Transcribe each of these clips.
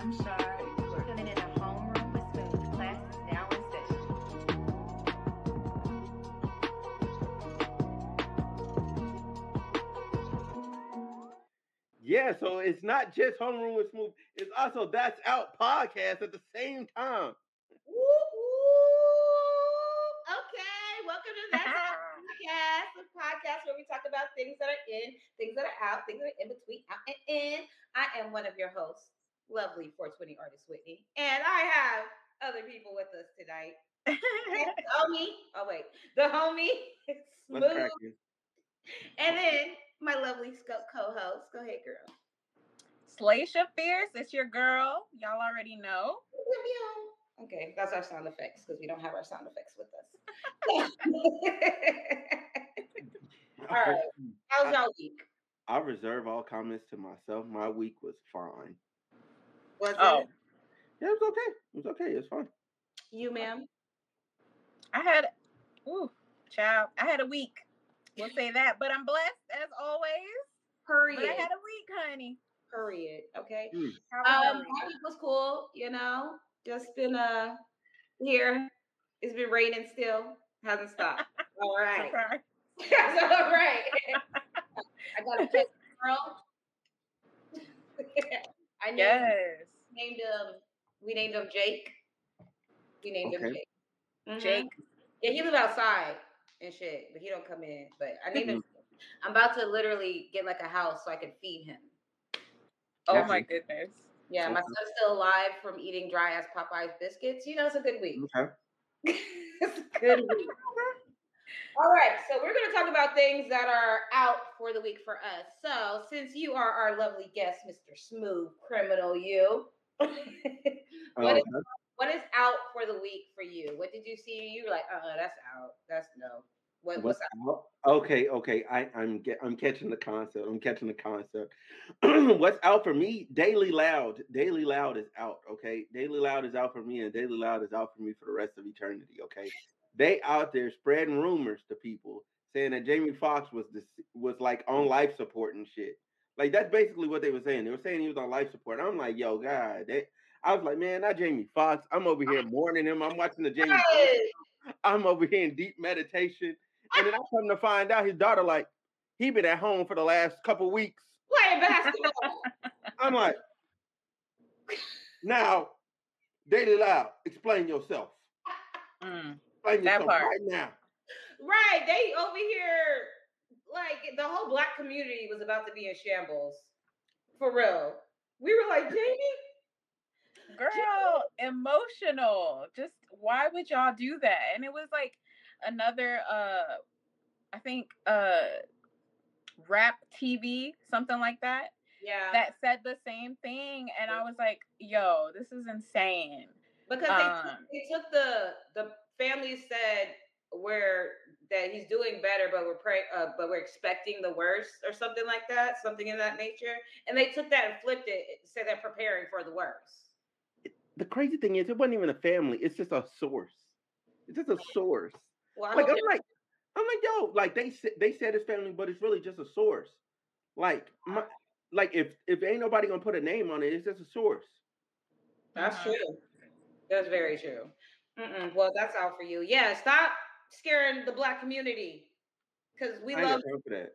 I'm Shar, and you are tuning in to Homeroom with Smooth. Class is now in session. Yeah, so it's not just Homeroom with Smooth, it's also That's Out podcast at the same time. Woo, woo. Okay, welcome to that podcast, a podcast where we talk about things that are in, things that are out, things that are in between, out and in. I am one of your hosts, lovely 420 artist Whitney, and I have other people with us tonight. Homie, oh wait, the homie, smooth, and then my lovely co-host. Go ahead, girl. Slacia Fierce, it's your girl. Y'all already know. Okay, that's our sound effects because we don't have our sound effects with us. All right. How's y'all week? I reserve all comments to myself. My week was fine. Was Oh, it Yeah, it was okay. It was okay. It was fine. you, ma'am? I had, ooh, child, I had a week. We'll say that, but I'm blessed as always. But Period. I had a week, honey. Hurry Period. Okay. Mm. How was Um, week? my week was cool. You know, just been uh here. It's been raining still. Hasn't stopped. all right. That's all right. I got a pet girl. I named, Yes. Named him. We named him Jake. We named him Okay. Jake. Mhm. Jake. Yeah, he live outside and shit, but he don't come in. But I named him. I'm about to literally get like a house so I can feed him. Oh That's my goodness. Yeah, my Okay. son's still alive from eating dry ass Popeyes biscuits. You know, it's a good week. Okay. it's a good week. All right, so we're going to talk about things that are out for the week for us. So, since you are our lovely guest, Mr. Smooth Criminal, you, what, Uh, is, what is out for the week for you? What did you see? You were like, uh, uh, that's out. That's no. What, what's what's out? out? Okay, okay. I, I'm get, I'm catching the concept. I'm catching the concept. what's out for me? Daily Loud. Daily Loud is out. Okay, Daily Loud is out for me, and Daily Loud is out for me for the rest of eternity. Okay, they out there spreading rumors to people saying that Jamie Foxx was this was like on life support and shit. Like that's basically what they were saying. They were saying he was on life support. I'm like, yo, God, they. I was like, man, not Jamie Foxx. I'm over here mourning him. I'm watching the Jamie. Foxx I'm over here in deep meditation. And then I come to find out his daughter, like, he been at home for the last couple weeks. Playing basketball. I'm like, now, Daily Loud, explain yourself. Mm. Explain That yourself part. right now. right. They over here, like, the whole black community was about to be in shambles. For real. We were like, Jamie? Girl, emotional. Just why would y'all do that? And it was like another uh I think uh rap TV, something like that, Yeah. that said the same thing. And I was like, yo, this is insane. because they, took, Um, they took the the family said where that he's doing better, but we're praying, uh, but we're expecting the worst or something like that, something in that nature. And they took that and flipped it, said they're preparing for the worst. The crazy thing is, it wasn't even a family. It's just a source. It's just a source. Well, I Like, hope I'm like, I'm like, yo, like they said, they said it's family, but it's really just a source. Like, my, like if if ain't nobody gonna put a name on it, it's just a source. That's Mhm. true. That's very true. Mm-mm. Well, that's out for you. Yeah, stop scaring the black community because we I love got that.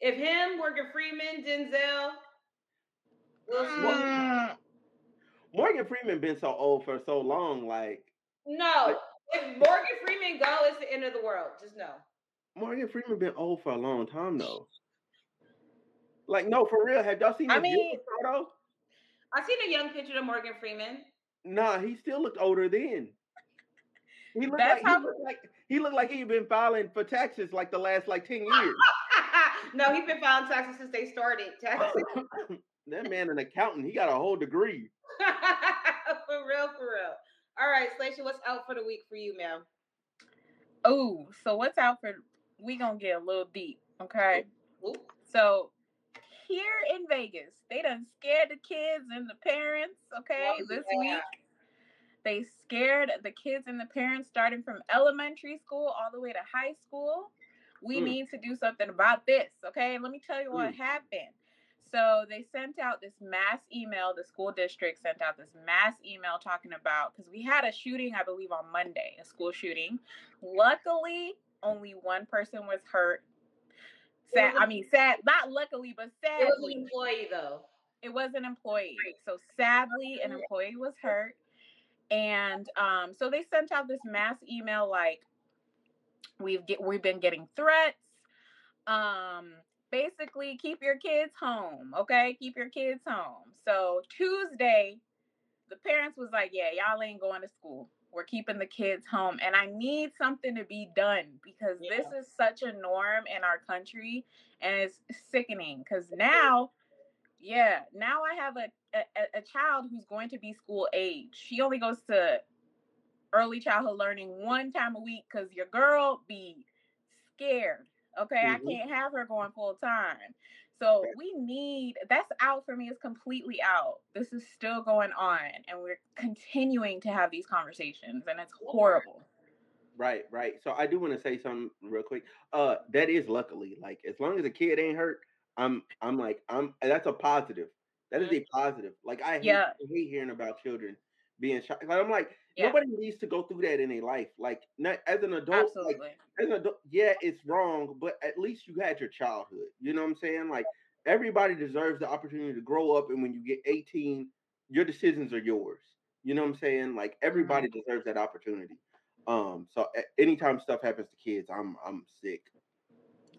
if him, Morgan Freeman, Denzel, Will Mm. Morgan Freeman been so old for so long. Like No, if Morgan Freeman go, it's the end of the world. Just know. Morgan Freeman been old for a long time though. Like no, for real. Have y'all seen I mean- younger photo? I seen a young picture of Morgan Freeman. Nah, he still looked older then. He looked That's like how- he looked like he looked like he'd been filing for taxes like the last like ten years. no, he's been filing taxes since they started taxes. that man an accountant. He got a whole degree. for real, for real. All right, Slacia, what's out for the week for you, ma'am? Oh, so what's out for we gonna get a little deep, okay? Ooh. So here in Vegas, they done scared the kids and the parents, okay, Oh, this yeah. week. They scared the kids and the parents starting from elementary school all the way to high school. We Mm. need to do something about this, okay? Let me tell you what Mm. happened. So they sent out this mass email. The school district sent out this mass email talking about because we had a shooting, I believe, on Monday, a school shooting. Luckily, only one person was hurt. Sad, was a- I mean, sad. Not luckily, but It was an sadly, employee though. it was an employee. So sadly, an employee was hurt. And um, so they sent out this mass email like we've get we've been getting threats. Um, basically keep your kids home, okay? Keep your kids home. So Tuesday, the parents was like, Yeah, y'all ain't going to school. We're keeping the kids home. And I need something to be done because this is such a norm in our country and it's sickening because now yeah, now I have a, a a child who's going to be school age. She only goes to early childhood learning one time a week because your girl be scared. Okay, Mhm. I can't have her going full time. So we need that's out for me. is completely out. This is still going on, and we're continuing to have these conversations, and it's horrible. Right, right. So I do want to say something real quick. Uh, that is luckily like as long as the kid ain't hurt, I'm I'm like I'm that's a positive. That is a positive. Like I hate, Yeah. Hate hearing about children being shot. Like I'm like Yeah. nobody needs to go through that in their life. Like not as an adult, like Absolutely. as an adult, yeah, it's wrong, but at least you had your childhood. You know what I'm saying? Like everybody deserves the opportunity to grow up, and when you get 18, your decisions are yours. You know what I'm saying? Like everybody deserves that opportunity. Um, so anytime stuff happens to kids, I'm I'm sick.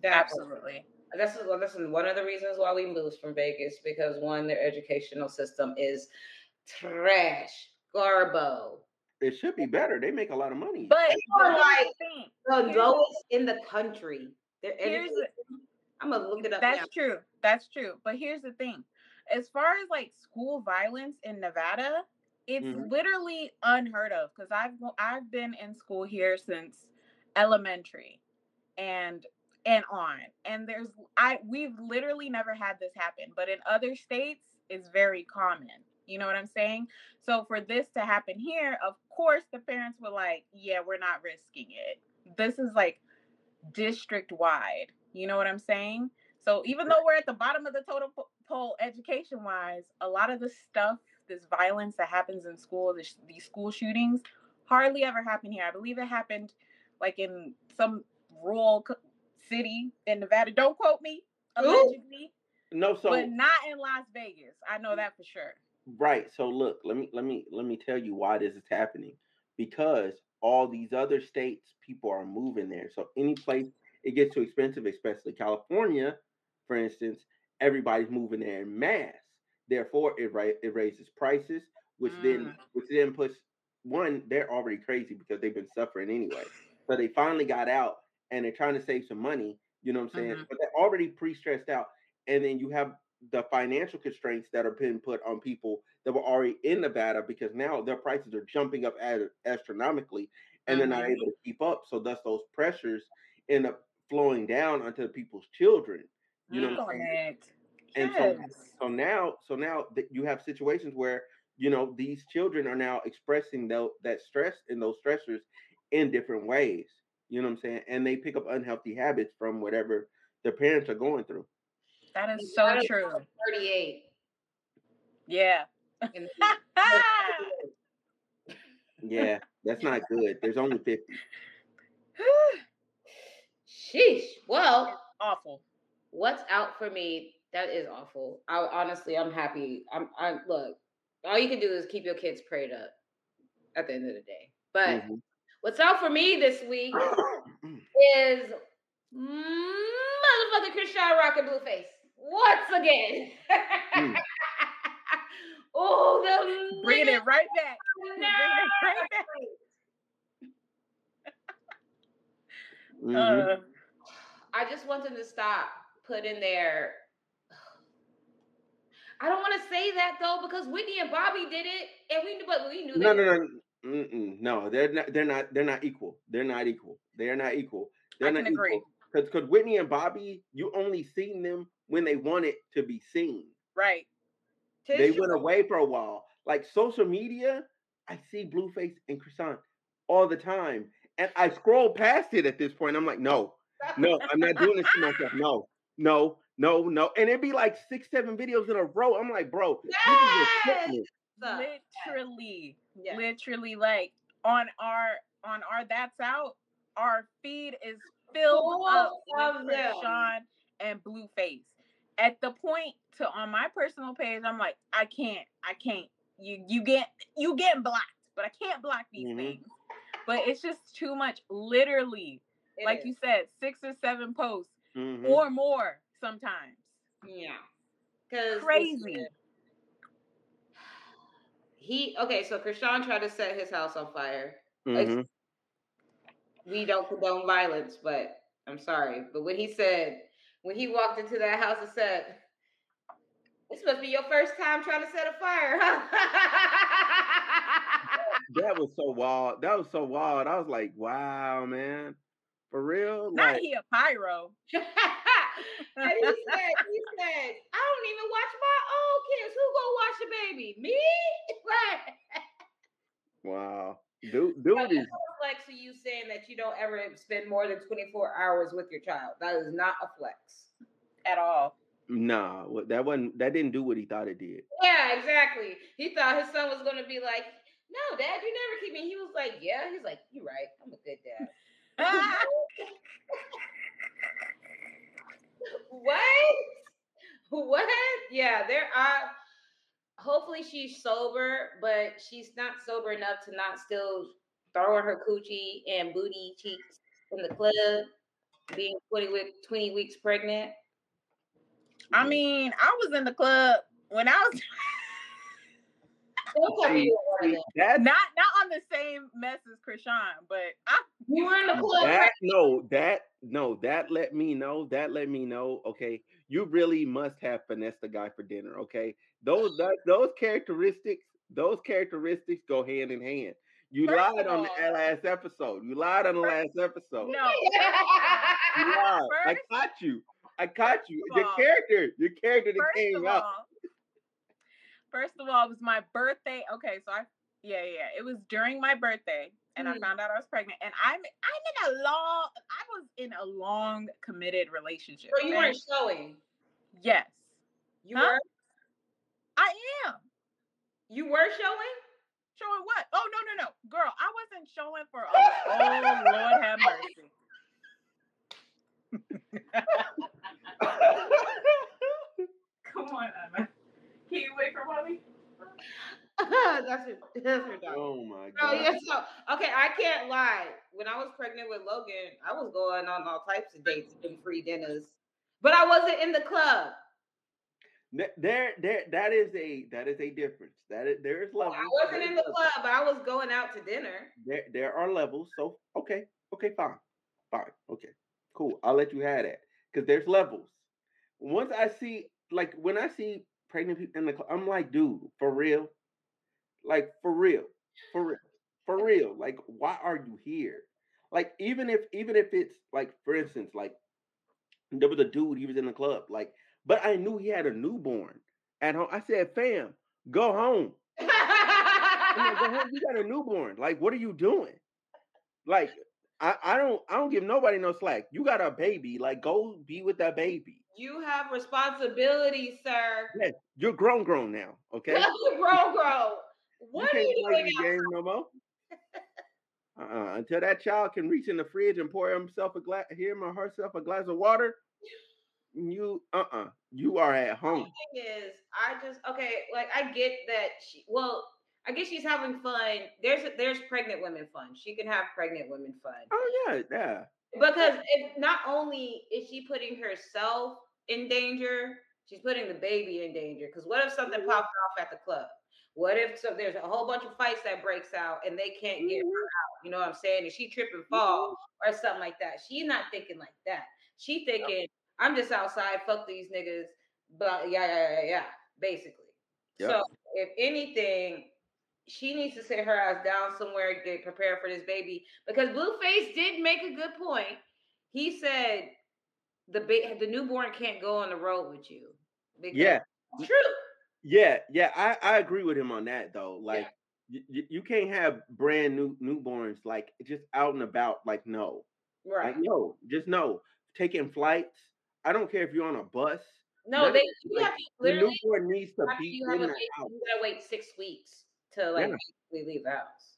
Absolutely. That's well, listen. One of the reasons why we moved from Vegas because one, their educational system is trash, garbo, It should be better. They make a lot of money. But Or here's like- the lowest in the country. Their Here's the- education. I'm gonna look it up That's now. true. That's true. But here's the thing. As far as like school violence in Nevada, it's Mhm. literally unheard of because I've I've been in school here since elementary and and on. And there's I we've literally never had this happen, but in other states it's very common. You know what I'm saying? So for this to happen here, of course the parents were like, "Yeah, we're not risking it." This is like district wide. You know what I'm saying? So even though we're at the bottom of the total po- pole education wise, a lot of the stuff, this violence that happens in school, this, these school shootings, hardly ever happen here. I believe it happened like in some rural city in Nevada. Don't quote me, Ooh. allegedly, no, so but not in Las Vegas. I know that for sure. Right. So look, let me let me let me tell you why this is happening. Because all these other states, people are moving there. So any place it gets too expensive, especially California, for instance, everybody's moving there in mass. Therefore, it ra- it raises prices, which then Mm. which then puts one, they're already crazy because they've been suffering anyway. So they finally got out and they're trying to save some money. You know what I'm saying? Mhm. But they're already pre-stressed out. And then you have the financial constraints that are being put on people that were already in Nevada because now their prices are jumping up astronomically and they're not Mhm. able to keep up. So thus those pressures end up flowing down onto people's children. You know what I'm saying? And so Yes. so now so now that you have situations where you know these children are now expressing tho- that stress and those stressors in different ways. You know what I'm saying? And they pick up unhealthy habits from whatever their parents are going through. that is so Nevada is true. 38. Yeah. Yeah, that's not good. There's only 50. sheesh. Well, Awful. what's out for me? That is awful. I honestly, I'm happy. I'm. I look. All you can do is keep your kids prayed up. At the end of the day, but Mhm. What's out for me this week is motherfucking Chrisean Rock and Blueface once again. Mm. oh, the Bringing it right back. Bringing it right back. Mhm. Uh, I just want them to stop putting their. I don't want to say that though because Whitney and Bobby did it, and we knew, but we knew. That. No, they no, no, Mm-mm. no. They're not. They're not. They're not equal. They're not equal. They are not equal. They're I not can agree. Because because Whitney and Bobby, you only seen them when they wanted to be seen. right. Tis they true. went away for a while. Like social media, I see Blueface and Chrisean all the time, and I scroll past it at this point. I'm like, no, no, I'm not doing this to myself. No, no, no, no, and it'd be like six, seven videos in a row. I'm like, bro, this is Yes! Literally, yeah. literally, like on our on our that's out, our feed is filled Full up with Sean and Blueface. At the point to on my personal page, I'm like, I can't, I can't. You you get you get blocked, but I can't block these Mhm. things. But it's just too much. Literally, It like is. you said, six or seven posts Mhm. or more sometimes. Yeah. Because Crazy. He okay, so Chrisean tried to set his house on fire. Mhm. We don't condone violence, but I'm sorry. But when he said, when he walked into that house and said, This must be your first time trying to set a fire, huh? That was so wild. That was so wild. I was like, wow, man, for real. Not Like, he a pyro. And he said, he said, I don't even watch my own kids. Who gonna watch the baby? Me? Like, wow, dude, dude is flex to you saying that you don't ever spend more than 24 hours with your child. That is not a flex. at all. nah. That wasn't. That didn't do what he thought it did. Yeah, exactly. He thought his son was gonna be like, No, dad, you never keep me. He was like, Yeah. He's like, You're right. I'm a good dad. what? What? Yeah, there are. Hopefully she's sober, but she's not sober enough to not still throwing her coochie and booty cheeks in the club, being 20, week, 20 weeks pregnant. I mean, I was in the club when I was Don't tell me See, you were one of see, them. That's not not on the same mess as Chrisean, but I You were in the club. that no that no that let me know that let me know okay you really must have finessed the guy for dinner okay those that, those characteristics those characteristics go hand in hand you First lied of on the last episode you lied on the last episode no. you lied. i caught you i caught you of your all- character your character that came of out all, first of all, it was my birthday. Okay, so I yeah yeah, it was during my birthday, and I Mhm. found out I was pregnant, and I'm I'm in a long I was in a long committed relationship. So you okay? weren't showing. Yes, You Huh? were. I am. You were showing. Showing what? Oh no no no, girl, I wasn't showing for oh, oh Lord have mercy. Come on, Anna. Can you wait for mommy? that's your. That's your dog. oh my oh, god. Oh god yeah, so okay, I can't lie. When I was pregnant with Logan, I was going on all types of dates and free dinners, but I wasn't in the club. There there that is a that is a difference that is, there is levels I wasn't in the club, but I was going out to dinner. there there are levels. So okay, okay, fine, fine, okay, cool. I'll let you have that because there's levels. Once I see, like, when I see pregnant people in the, club. I'm like, dude, for real, like, for real, for real, for real. Like, why are you here? Like, even if, even if it's like, for instance, like, there was a dude, he was in the club, like, but I knew he had a newborn at home. I said, fam, go home. Like, go home. You got a newborn. Like, what are you doing? Like, I, I don't I don't give nobody no slack. You got a baby. Like, go be with that baby. You have responsibilities, sir. Yes, you're grown, grown now. Okay. grow, grow. What are you doing? out- no more. Uh-uh. Until that child can reach in the fridge and pour himself a glass, him or herself a glass of water, you uh-uh. You are at home. thing is, I just okay, like I get that she well, I guess she's having fun. There's there's pregnant women fun. She can have pregnant women fun. Oh yeah, yeah. Because if not only is she putting herself in danger, she's putting the baby in danger. Because what if something Mhm. pops off at the club? What if so there's a whole bunch of fights that breaks out and they can't get her Mhm. out? You know what I'm saying? And she trip and fall or something like that. She's not thinking like that. She thinking, I'm just outside, fuck these niggas, blah, yeah, yeah, yeah, yeah, basically. Yep. So if anything, she needs to sit her ass down somewhere, get prepared for this baby. Because Blueface did make a good point. He said the ba- the newborn can't go on the road with you. Because Yeah. true. Yeah, yeah, I, I agree with him on that though. Like y- y- you can't have brand new newborns like just out and about. Like no, Right. like no, just no. Taking flights, I don't care if you're on a bus. No, they you Like, have to the newborn needs to be you in the house. you gotta wait six weeks to like Yeah. leave the house.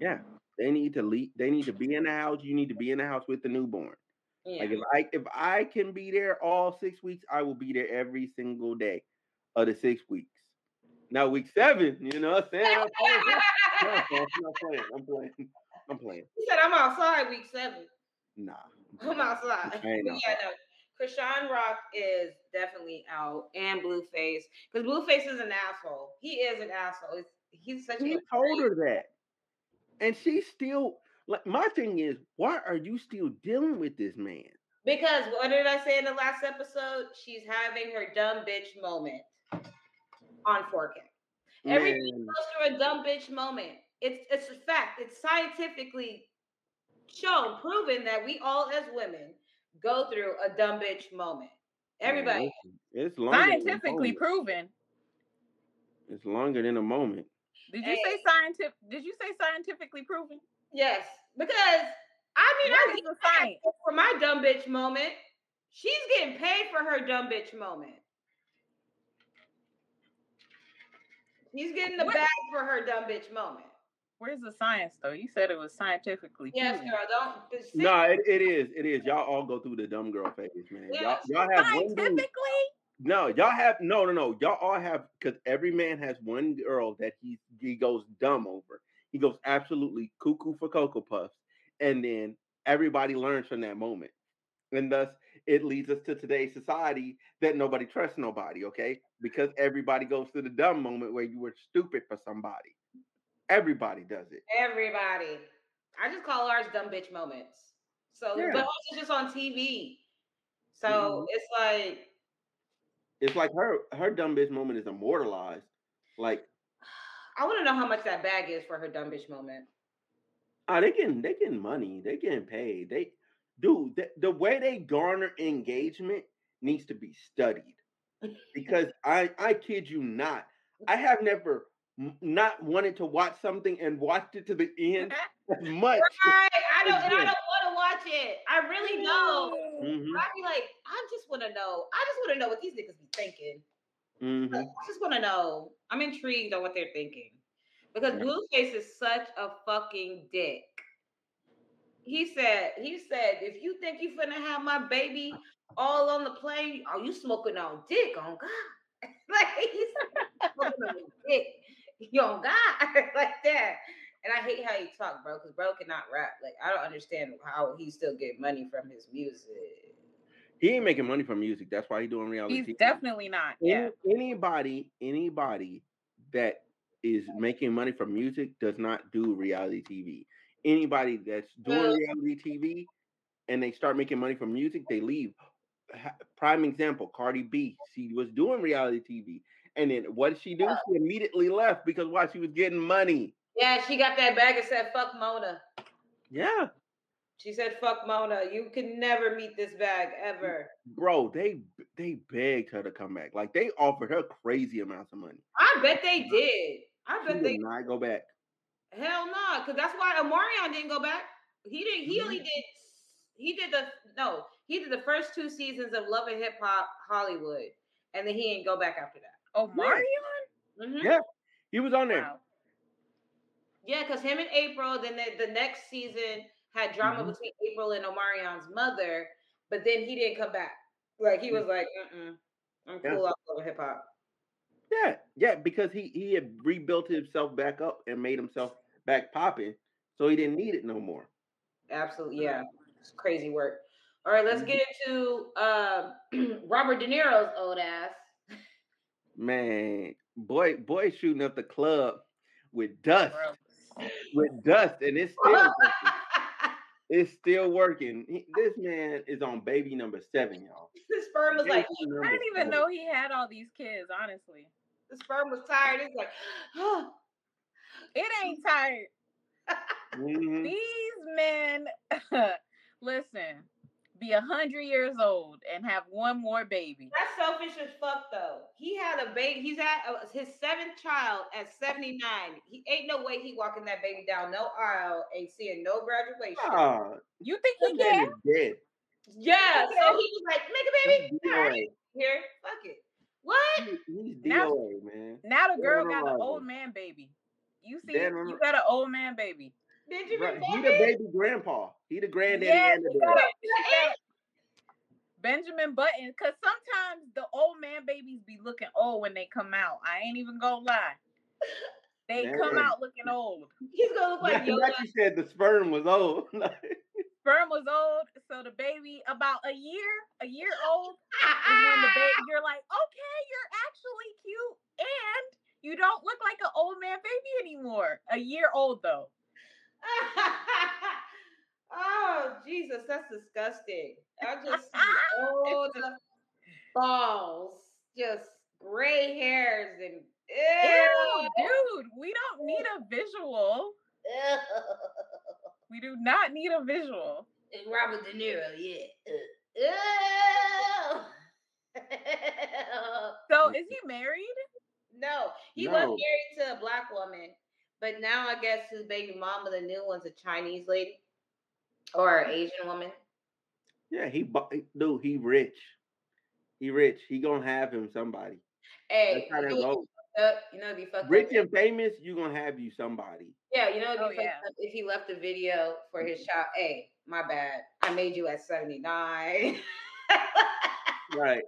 Yeah, they need to leave. They need to be in the house. You need to be in the house with the newborn. Yeah. Like if I if I can be there all six weeks, I will be there every single day of the six weeks. Now week seven, you know what I'm saying? I'm playing. I'm playing. I'm playing. I'm playing. he said I'm outside week seven. Nah. I'm outside. I yeah, no. Chrisean Rock is definitely out, and Blueface, because Blueface is an asshole. He is an asshole. It's, he's such He a told her that, and she still like. My thing is, why are you still dealing with this man? because what did I say in the last episode? She's having her dumb bitch moment on 4K. Everybody goes through a dumb bitch moment. It's it's a fact. It's scientifically shown, proven that we all as women go through a dumb bitch moment. Everybody. man, listen, it's longer. than a Scientifically proven. It's longer than a moment. Did you say scientific? Did you say scientifically proven? Yes, because I mean, What I is get science? for my dumb bitch moment. She's getting paid for her dumb bitch moment. She's getting the What- bag for her dumb bitch moment. Where's the science though? You said it was scientifically Yes, proven. girl. Don't. but see- No, it, it is. It is. Y'all all go through the dumb girl phase, man. Y'all, y'all have one dude. Scientifically? No, y'all have no, no, no. Y'all all have because every man has one girl that he he goes dumb over. He goes absolutely cuckoo for cocoa puffs, and then everybody learns from that moment, and thus it leads us to today's society that nobody trusts nobody. Okay, because everybody goes through the dumb moment where you were stupid for somebody. Everybody does it. Everybody. I just call ours dumb bitch moments. So, Yeah. but also just on TV. So Mhm. it's like, It's like her her dumb bitch moment is immortalized. Like I want to know how much that bag is for her dumb bitch moment. Oh, they getting they getting money. They getting paid. They dude, the, the way they garner engagement needs to be studied. Because I I kid you not, I have never not wanted to watch something and watched it to the end as much. Right. I don't, and I don't want to watch it. I really don't. Mhm, I'd be like, I just want to know. I just want to know what these niggas be thinking. Mhm. I just want to know. I'm intrigued on what they're thinking because Yeah. Blueface is such a fucking dick. He said, he said, if you think you finna have my baby all on the plane, are you smoking on dick on God? like he's smoking on dick, you on God like that. And I hate how he talk, bro, because bro cannot rap. Like I don't understand how he still get money from his music. He ain't making money from music. That's why he doing reality. He's TV. definitely not. Any- Yeah. Anybody, anybody that is making money from music does not do reality TV. Anybody that's doing Well- reality TV and they start making money from music, they leave. Prime example, Cardi B. She was doing reality TV. And then what did she do? She immediately left because why? She was getting money. Yeah, she got that bag and said, "Fuck Mona." Yeah. She said, "Fuck Mona. You can never meet this bag ever." Bro, they they begged her to come back. Like they offered her crazy amounts of money. I bet they did. I She bet did they not go back. hell no, because that's why Omarion didn't go back. He didn't. He only did. He did the no. He did the first two seasons of Love and Hip Hop Hollywood, and then he didn't go back after that. Oh, Marion? Mhm. Yeah. He was on there. Wow. Yeah, because him and April, then the, the next season had drama Mhm. between April and Omarion's mother, but then he didn't come back. Like he was like, Mm-mm, I'm Yeah. cool off of hip hop. Yeah, yeah, because he he had rebuilt himself back up and made himself back popping, so he didn't need it no more. Absolutely, yeah, it's crazy work. All right, let's get into uh, Robert De Niro's old ass. Man, boy, boy, shooting up the club with dust, with dust, and it's still. It's still working. He- this man is on baby number seven, y'all. the sperm was like, Baby number I didn't even seven. know he had all these kids, honestly. the sperm was tired. It's like, oh, It ain't tired. Mhm. These men, listen, be a hundred years old and have one more baby. that's selfish as fuck though. He had a baby. He's at uh, his seventh child at 79. He ain't no way he walking that baby down no aisle, ain't seeing no graduation. Ah, You think he man can? is dead. Yeah. So he was like, make a baby. All right, here, fuck it. What? He- He's Now- DOA, man. Now the girl got an old man baby. You see, Dead you got an old man baby. Benjamin Right. He Button? the baby grandpa. He the granddaddy Yeah, and the he got a- got a- Benjamin Button, because sometimes the old man babies be looking old when they come out. I ain't even gonna lie. They come Man. Out looking old. He's gonna look like Now Yoda. you said the sperm was old. Sperm was old, so the baby about a year, a year old is when the baby you're like, okay, you're actually cute and you don't look like an old man baby anymore. A year old though. oh Jesus, that's disgusting. I just see old balls, just gray hairs and Ew, dude, we don't need a visual. Ew. We do not need a visual. It's Robert De Niro, yeah. Ew. So is he married? no, he was married to a black woman, but now I guess his baby mama, the new one's a Chinese lady or Asian woman. yeah, he bu- dude, he rich. He rich. He gonna have him somebody. Hey, That's how that you know, goes. you know, be fucked Rich up. and famous, you gonna have you somebody. Yeah, you know, be Oh, yeah. up if he left a video for his mm-hmm. child. Hey, my bad. I made you at 79. Right.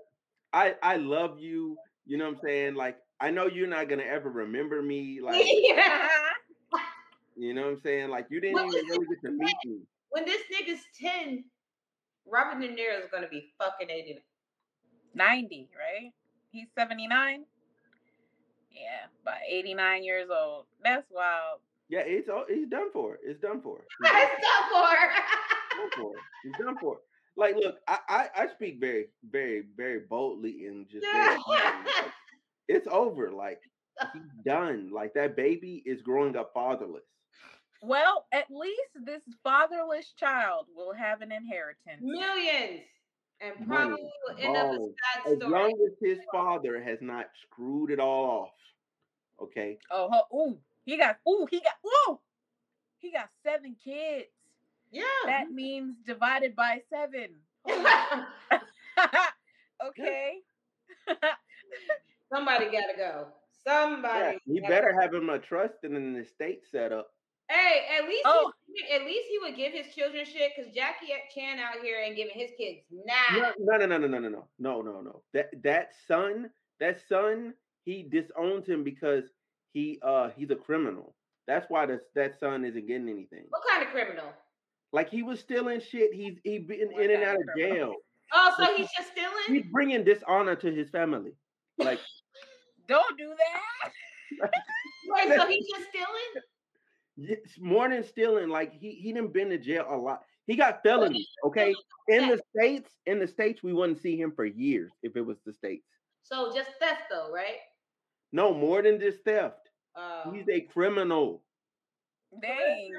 I I love you. You know what I'm saying? Like I know you're not gonna ever remember me. Like yeah. you know what I'm saying? Like you didn't What even really get to meet me. When this nigga's 10, Robert De Niro is going to be fucking 89. 90, right? He's 79. Yeah, about 89 years old. That's wild. Yeah, it's all it's done for. It's done for. It's done for? done for. It's done for. Like, look, I, I I speak very, very, very boldly and just it's over. Like he's done. Like that baby is growing up fatherless. Well, at least this fatherless child will have an inheritance. Millions. And Money, probably will end up a balling. sad As story. long as his father has not screwed it all off. Okay. Oh, ho- ooh, he got, ooh, he got, ooh, he got seven kids. yeah. That means divided by seven. Okay. Somebody got to go. Somebody. Yeah, he better go. have him a trust and an estate set up. Hey, at least Oh. he, at least he would give his children shit because Jackie Chan out here ain't giving his kids nah. No, no, no, no, no, no, no, no, no, no. That that son, that son, he disowns him because he uh he's a criminal. That's why that that son isn't getting anything. What kind of criminal? Like he was stealing shit. He's he been What in and out of criminal? jail. Oh, so he's just stealing. He's bringing dishonor to his family. Like Don't do that. Wait, so he's just stealing? Yes, more than stealing. Like he he didn't been to jail a lot. He got felonies. Okay, in the states, in the states, we wouldn't see him for years if it was the states. So just theft though, right? No, more than just theft. Uh, He's a criminal. Dang.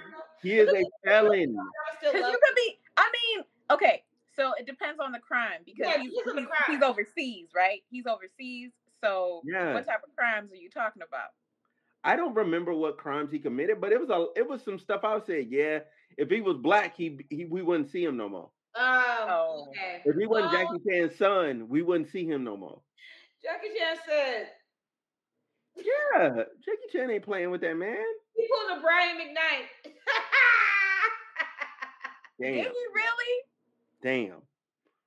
He is a felon. Because you could be, I mean, okay, so it depends on the crime because Yeah, he's, depends on the he's, crime. he's overseas, right? He's overseas. So Yeah. what type of crimes are you talking about? I don't remember what crimes he committed, but it was a it was some stuff I would say, yeah. If he was black, he, he we wouldn't see him no more. Um, Oh. okay. If he wasn't Well, Jackie Chan's son, we wouldn't see him no more. Jackie Chan said Yeah, Jackie Chan ain't playing with that man. he pulled a Brian McKnight. Damn, Did he really? damn.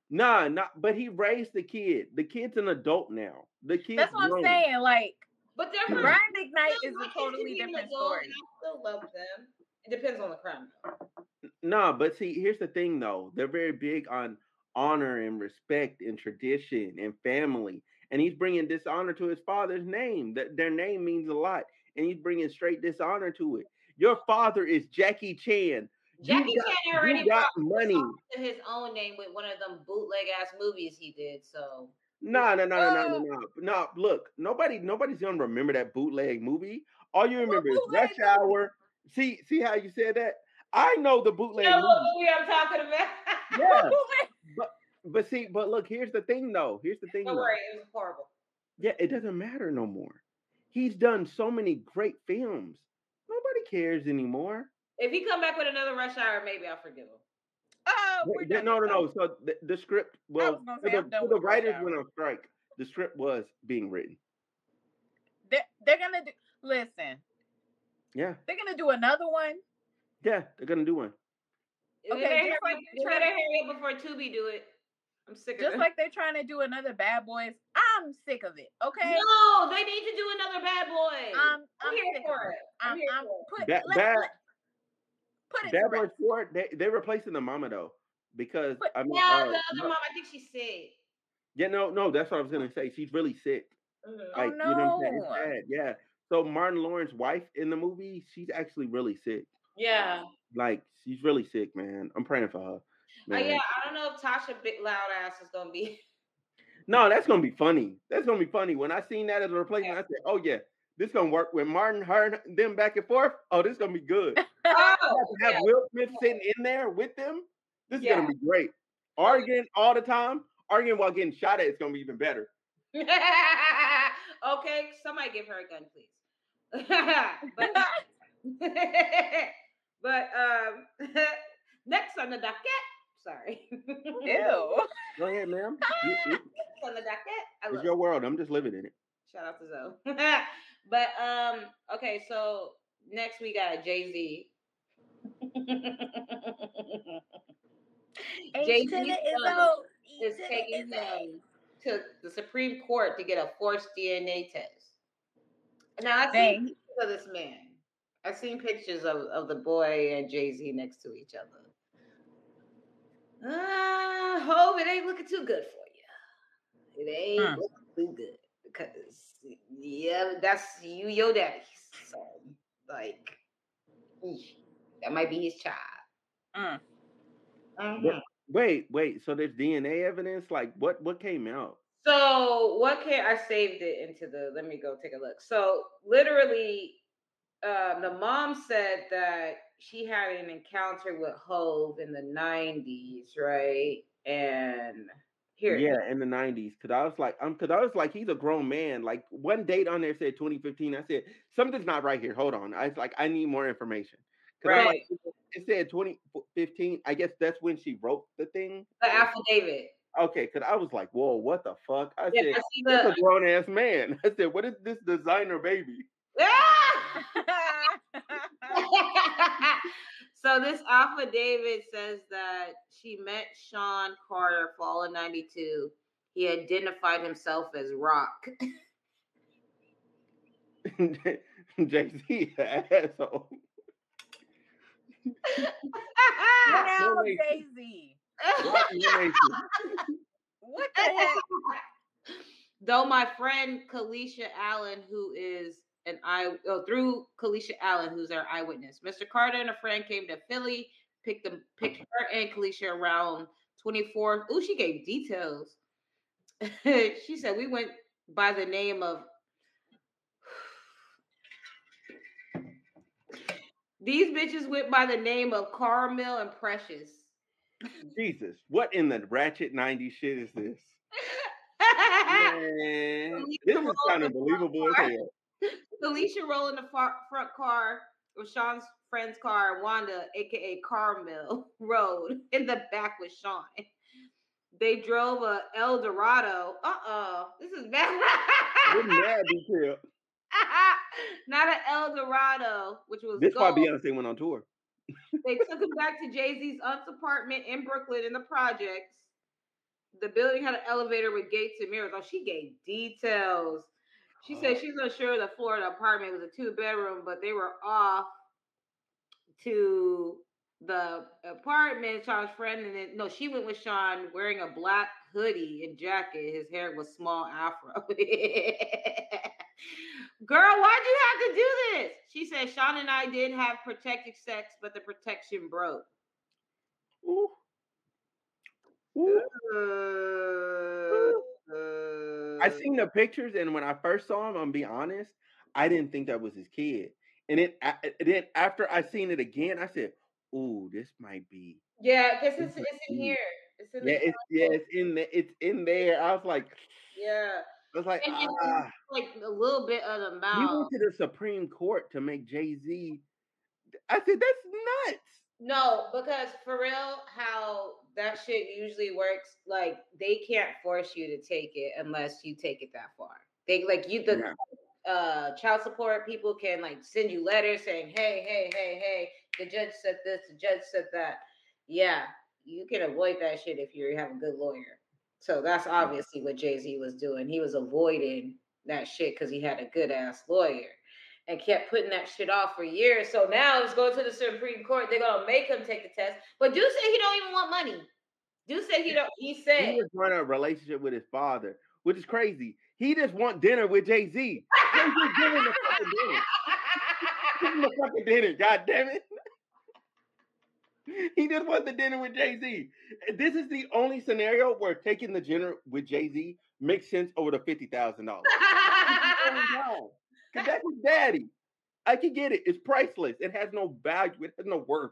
Nah, not. But he raised the kid. The kid's an adult now. The kid. That's what I'm saying. Like but they're from Brian McKnight is a totally different story. and I still love them. It depends on the crime. No, but see, here's the thing though. They're very big on honor and respect and tradition and family. And he's bringing dishonor to his father's name. That their name means a lot, and he's bringing straight dishonor to it. Your father is Jackie Chan. Jackie got- Chan you already got brought money. to his own name with one of them bootleg ass movies he did. So No, no, no, no, no, Oh. no, no. Look, nobody, nobody's gonna remember that bootleg movie. All you remember is Rush Hour. See, see how you said that? I know the bootleg you know what movie. I'm talking about? Yeah, but see, but look, here's the thing though. Here's the thing. Don't though. worry, it was horrible. Yeah, it doesn't matter no more. He's done so many great films. Nobody cares anymore. If he come back with another Rush Hour, maybe I'll forgive him. Oh, no, no, with no. So the, the script, well, was say, the, I'm done for with the writers Hour. went on strike. The script was being written. They're, they're gonna do. Listen, Yeah, they're gonna do another one. yeah, they're gonna do one. They Okay, better just like up- they're they trying better to- hurry up before Tubi do it. I'm sick of it. Just it. like they're trying to do another Bad Boys. I'm sick of it. Okay. No, they need to do another Bad Boy. I'm, I'm I'm here sick for it. it. I'm I'm, here I'm for put, Bad, let, bad, let- put it Boys. Four. They they're replacing the mama though, because But- I mean, Yeah, uh, the other mom, I think she's sick. yeah, no, no, that's what I was gonna say. She's really sick. Mhm. Oh, Like, you know what I'm saying? No. bad. Yeah. So Martin Lawrence's wife in the movie, she's actually really sick. Yeah. Like, she's really sick, man. I'm praying for her. Uh, yeah, I don't know if Tasha Big Loud Ass is gonna be. No, that's gonna be funny. That's gonna be funny. When I seen that as a replacement, I said, "Oh yeah, this gonna work." With Martin, her, and them back and forth, oh, this gonna be good. Oh, to have yeah. Will Smith sitting in there with them, this is Yeah. gonna be great. Arguing all the time, arguing while getting shot at, it's gonna be even better. okay, somebody give her a gun, please. but, but um, next on the docket. Sorry. Ew. Go ahead, ma'am. You- you- Next on the docket. I it's your world. I'm just living in it. Shout out to Zoe. But um, okay, so next we got Jay Z. Jay H to the Z is taking him to the Supreme Court to get a forced DNA test. Now I've seen pictures of this man. I've seen pictures of, of the boy and Jay Z next to each other. Uh, hope it ain't looking too good for you. It ain't Mm. looking too good because yeah, that's you, your daddy. So like, that might be his child. Mm. Mhm. Wait, wait. So there's DNA evidence. Like, what? What came out? So what can I saved it into the? Let me go take a look. So literally, um, the mom said that she had an encounter with Hove in the '90s, right? And here, Yeah, in the '90s. Cause I was like, um, cause I was like, he's a grown man. Like one date on there said 2015. I said something's not right here. Hold on. I was like, I need more information. I'm like, it said 2015. I guess that's when she wrote the thing. the affidavit. Okay, cause I was like, whoa, what the fuck? I Yeah, said, I that's a grown ass man. I said, what is this designer baby? So this affidavit says that she met Sean Carter fall of '92. He identified himself as Rock. Jay Z, asshole. Now, Donation. Jay Z. What the heck? Though my friend Kalisha Allen, who is an I oh, through Kalisha Allen, who's our eyewitness, Mr. Carter and a friend came to Philly, picked them, picked her and Kalisha around 24th. Oh, she gave details. she said we went by the name of these bitches went by the name of Carmel and Precious. Jesus, what in the ratchet 90s shit is this? Man, this is kind of believable as hell. Alicia rolled in the far, front car with Sean's friend's car, Wanda, aka Carmel, rode in the back with Sean. They drove a El Dorado. Uh oh, this is bad. Mad detail. Not an El Dorado, which was This gold. Beyonce went on tour. They took him back to Jay Z's aunt's apartment in Brooklyn in the projects. The building had an elevator with gates and mirrors. Oh, she gave details. She said she's not sure the Florida apartment was a two bedroom, but they were off to the apartment. Sean's friend and then no, she went with Sean wearing a black hoodie and jacket. His hair was small afro. Girl, why'd you have to do this? She said Sean and I did have protected sex, but the protection broke. Ooh. Uh, Ooh. I seen the pictures, and when I first saw him, I'm gonna be honest, I didn't think that was his kid. And then, a- then after I seen it again, I said, "Ooh, this might be." Yeah, because it's, it's in here. It's in Yeah, the it's yeah, it's in there. It's in there. I was like, yeah. I was like, And ah. like a little bit of the He mouth. went to the Supreme Court to make Jay Z I said, that's nuts. No, because for real, how that shit usually works, like they can't force you to take it unless you take it that far. They like you the Yeah. uh child support people can like send you letters saying, Hey, hey, hey, hey, the judge said this, the judge said that. Yeah, you can avoid that shit if you have a good lawyer. So that's obviously what Jay-Z was doing. He was avoiding that shit because he had a good ass lawyer and kept putting that shit off for years. So now it's going to the Supreme Court. They're gonna make him take the test. But do say he don't even want money. Do say he don't. He said He was running a relationship with his father, which is crazy. He just want dinner with Jay Z. Give him the fucking dinner. Give him the fucking dinner. God damn it. He just wants the dinner with Jay Z. This is the only scenario where taking the dinner with Jay Z makes sense over the fifty thousand dollars. Because that's his daddy. I can get it. It's priceless. It has no value. It has no worth.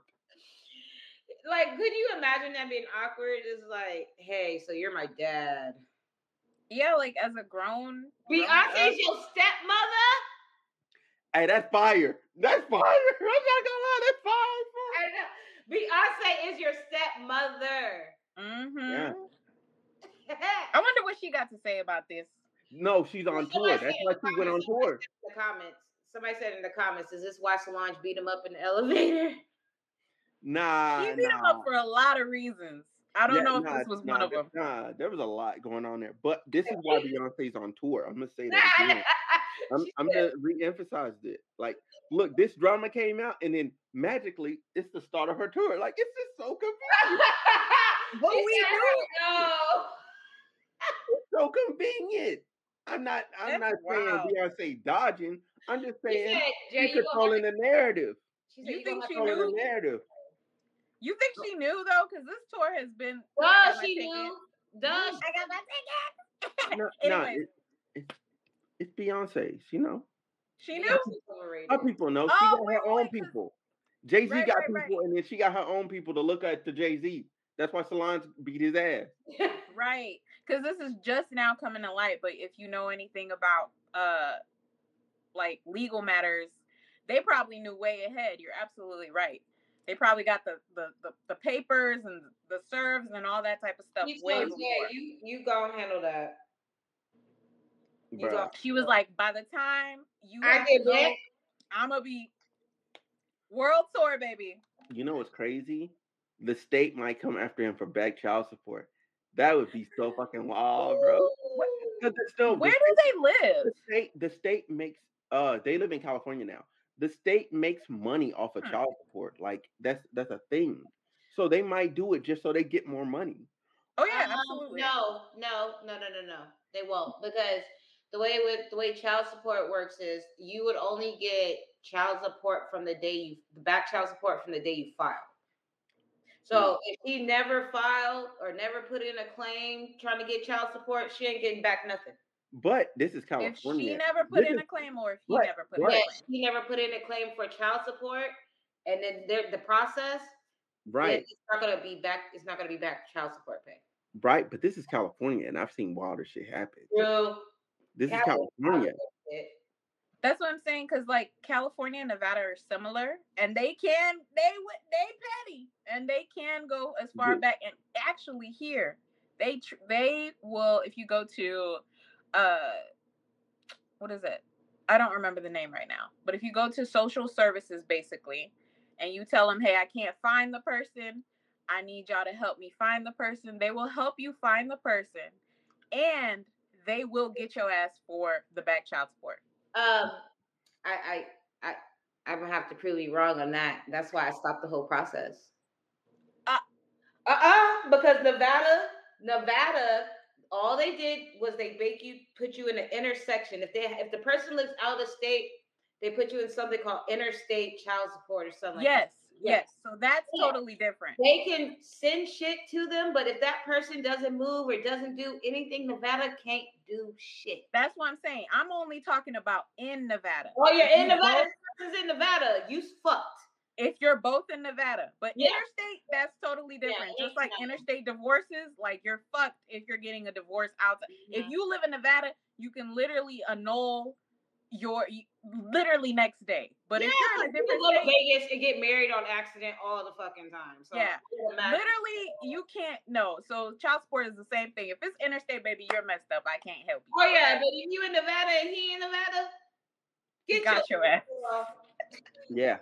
like, could you imagine that being awkward? It's like, hey, so you're my dad. Yeah, like as a grown grown Beyonce's up- your stepmother? Hey, that's fire. That's fire. I'm not gonna lie. That's fire. fire. I know. Beyonce is your stepmother. Mhm. I wonder what she got to say about this. No, she's on tour. Somebody That's why in the she went on comments- tour. the comments. Somebody said in the comments, "Is this why Solange beat him up in the elevator?" Nah, She beat him nah. up for a lot of reasons. I don't Yeah, know if nah, this was nah, one of them. Nah, there was a lot going on there. But this is why Beyonce's on tour. I'm gonna say that again. I'm, I'm gonna re-emphasize it. Like, look, this drama came out, and then magically, it's the start of her tour. Like, it's just so convenient. But we said, knew. No. so convenient. I'm not. I'm That's not saying wild. Beyonce dodging. I'm just saying said, she's controlling the narrative. She said, You you think she have to- Controlling knew? the narrative. You think she knew though? Because this tour has been. Got she knew. Duh, she- I got my ticket. No, no, Anyways. it, it's Beyonce. She know. She knew. Her people know. She Oh, got wait, her own wait, people. Jay Z Right, got right, right. people, and then she got her own people to look at the Jay Z. That's why Solange beat his ass. Right. Because this is just now coming to light. But if you know anything about uh like legal matters, they probably knew way ahead. You're absolutely right. They probably got the the, the, the papers and the serves and all that type of stuff You way told before. Jay, you you go handle that. You Bruh. She was like, by the time you I get to go. I'm gonna be world tour, baby. You know what's crazy? The state might come after him for back child support. That would be so fucking wild, bro. Because it's still Where the do they live? the live? state the state makes uh they live in California now. The state makes money off of Hmm. child support. Like that's that's a thing. So they might do it just so they get more money. Oh yeah, Um, absolutely. No, no, no, no, no, no. They won't because the way with the way child support works is you would only get child support from the day you the back child support from the day you file. So mm. if he never filed or never put in a claim trying to get child support, she ain't getting back nothing. But this is California. If California. she never put This in is- a claim or if he Right, never put right. in a Yeah, claim. he never put in a claim for child support, and then there, the process, right, it's not gonna be back. It's not gonna be back child support pay. right. But this is California, and I've seen wilder shit happen. True. This is California. That's what I'm saying, because like California and Nevada are similar, and they can they would they petty, and they can go as far Yeah. back. And actually, here they tr- they will if you go to uh what is it? I don't remember the name right now, but if you go to social services, basically, and you tell them, hey, I can't find the person, I need y'all to help me find the person. They will help you find the person, and they will get your ass for the back child support. Um, I, I, I, I'm gonna have to prove you wrong on that. That's why I stopped the whole process. Uh- uh-uh, because Nevada, Nevada, all they did was they make you put you in an intersection. If they, if the person lives out of state, they put you in something called interstate child support or something. like that. Yes, yes. So that's Yeah. totally different. They can send shit to them, but if that person doesn't move or doesn't do anything, Nevada can't do shit. That's what I'm saying. I'm only talking about in Nevada. Oh, you're If in you Nevada. both- person's in Nevada. You fucked. if you're both in Nevada, but Yeah. interstate, that's totally Yeah, different. Just like interstate divorces, like you're fucked if you're getting a divorce outside. If Mhm. you live in Nevada, you can literally annul your literally next day. But if you're in a you can different go to Vegas and get married on accident all the fucking time. So Yeah. it don't matter. literally you can't no. So child support is the same thing. If it's interstate, baby, you're messed up. I can't help you. Oh yeah, but if you in Nevada and he in Nevada, get Got your ass. Well, Yeah.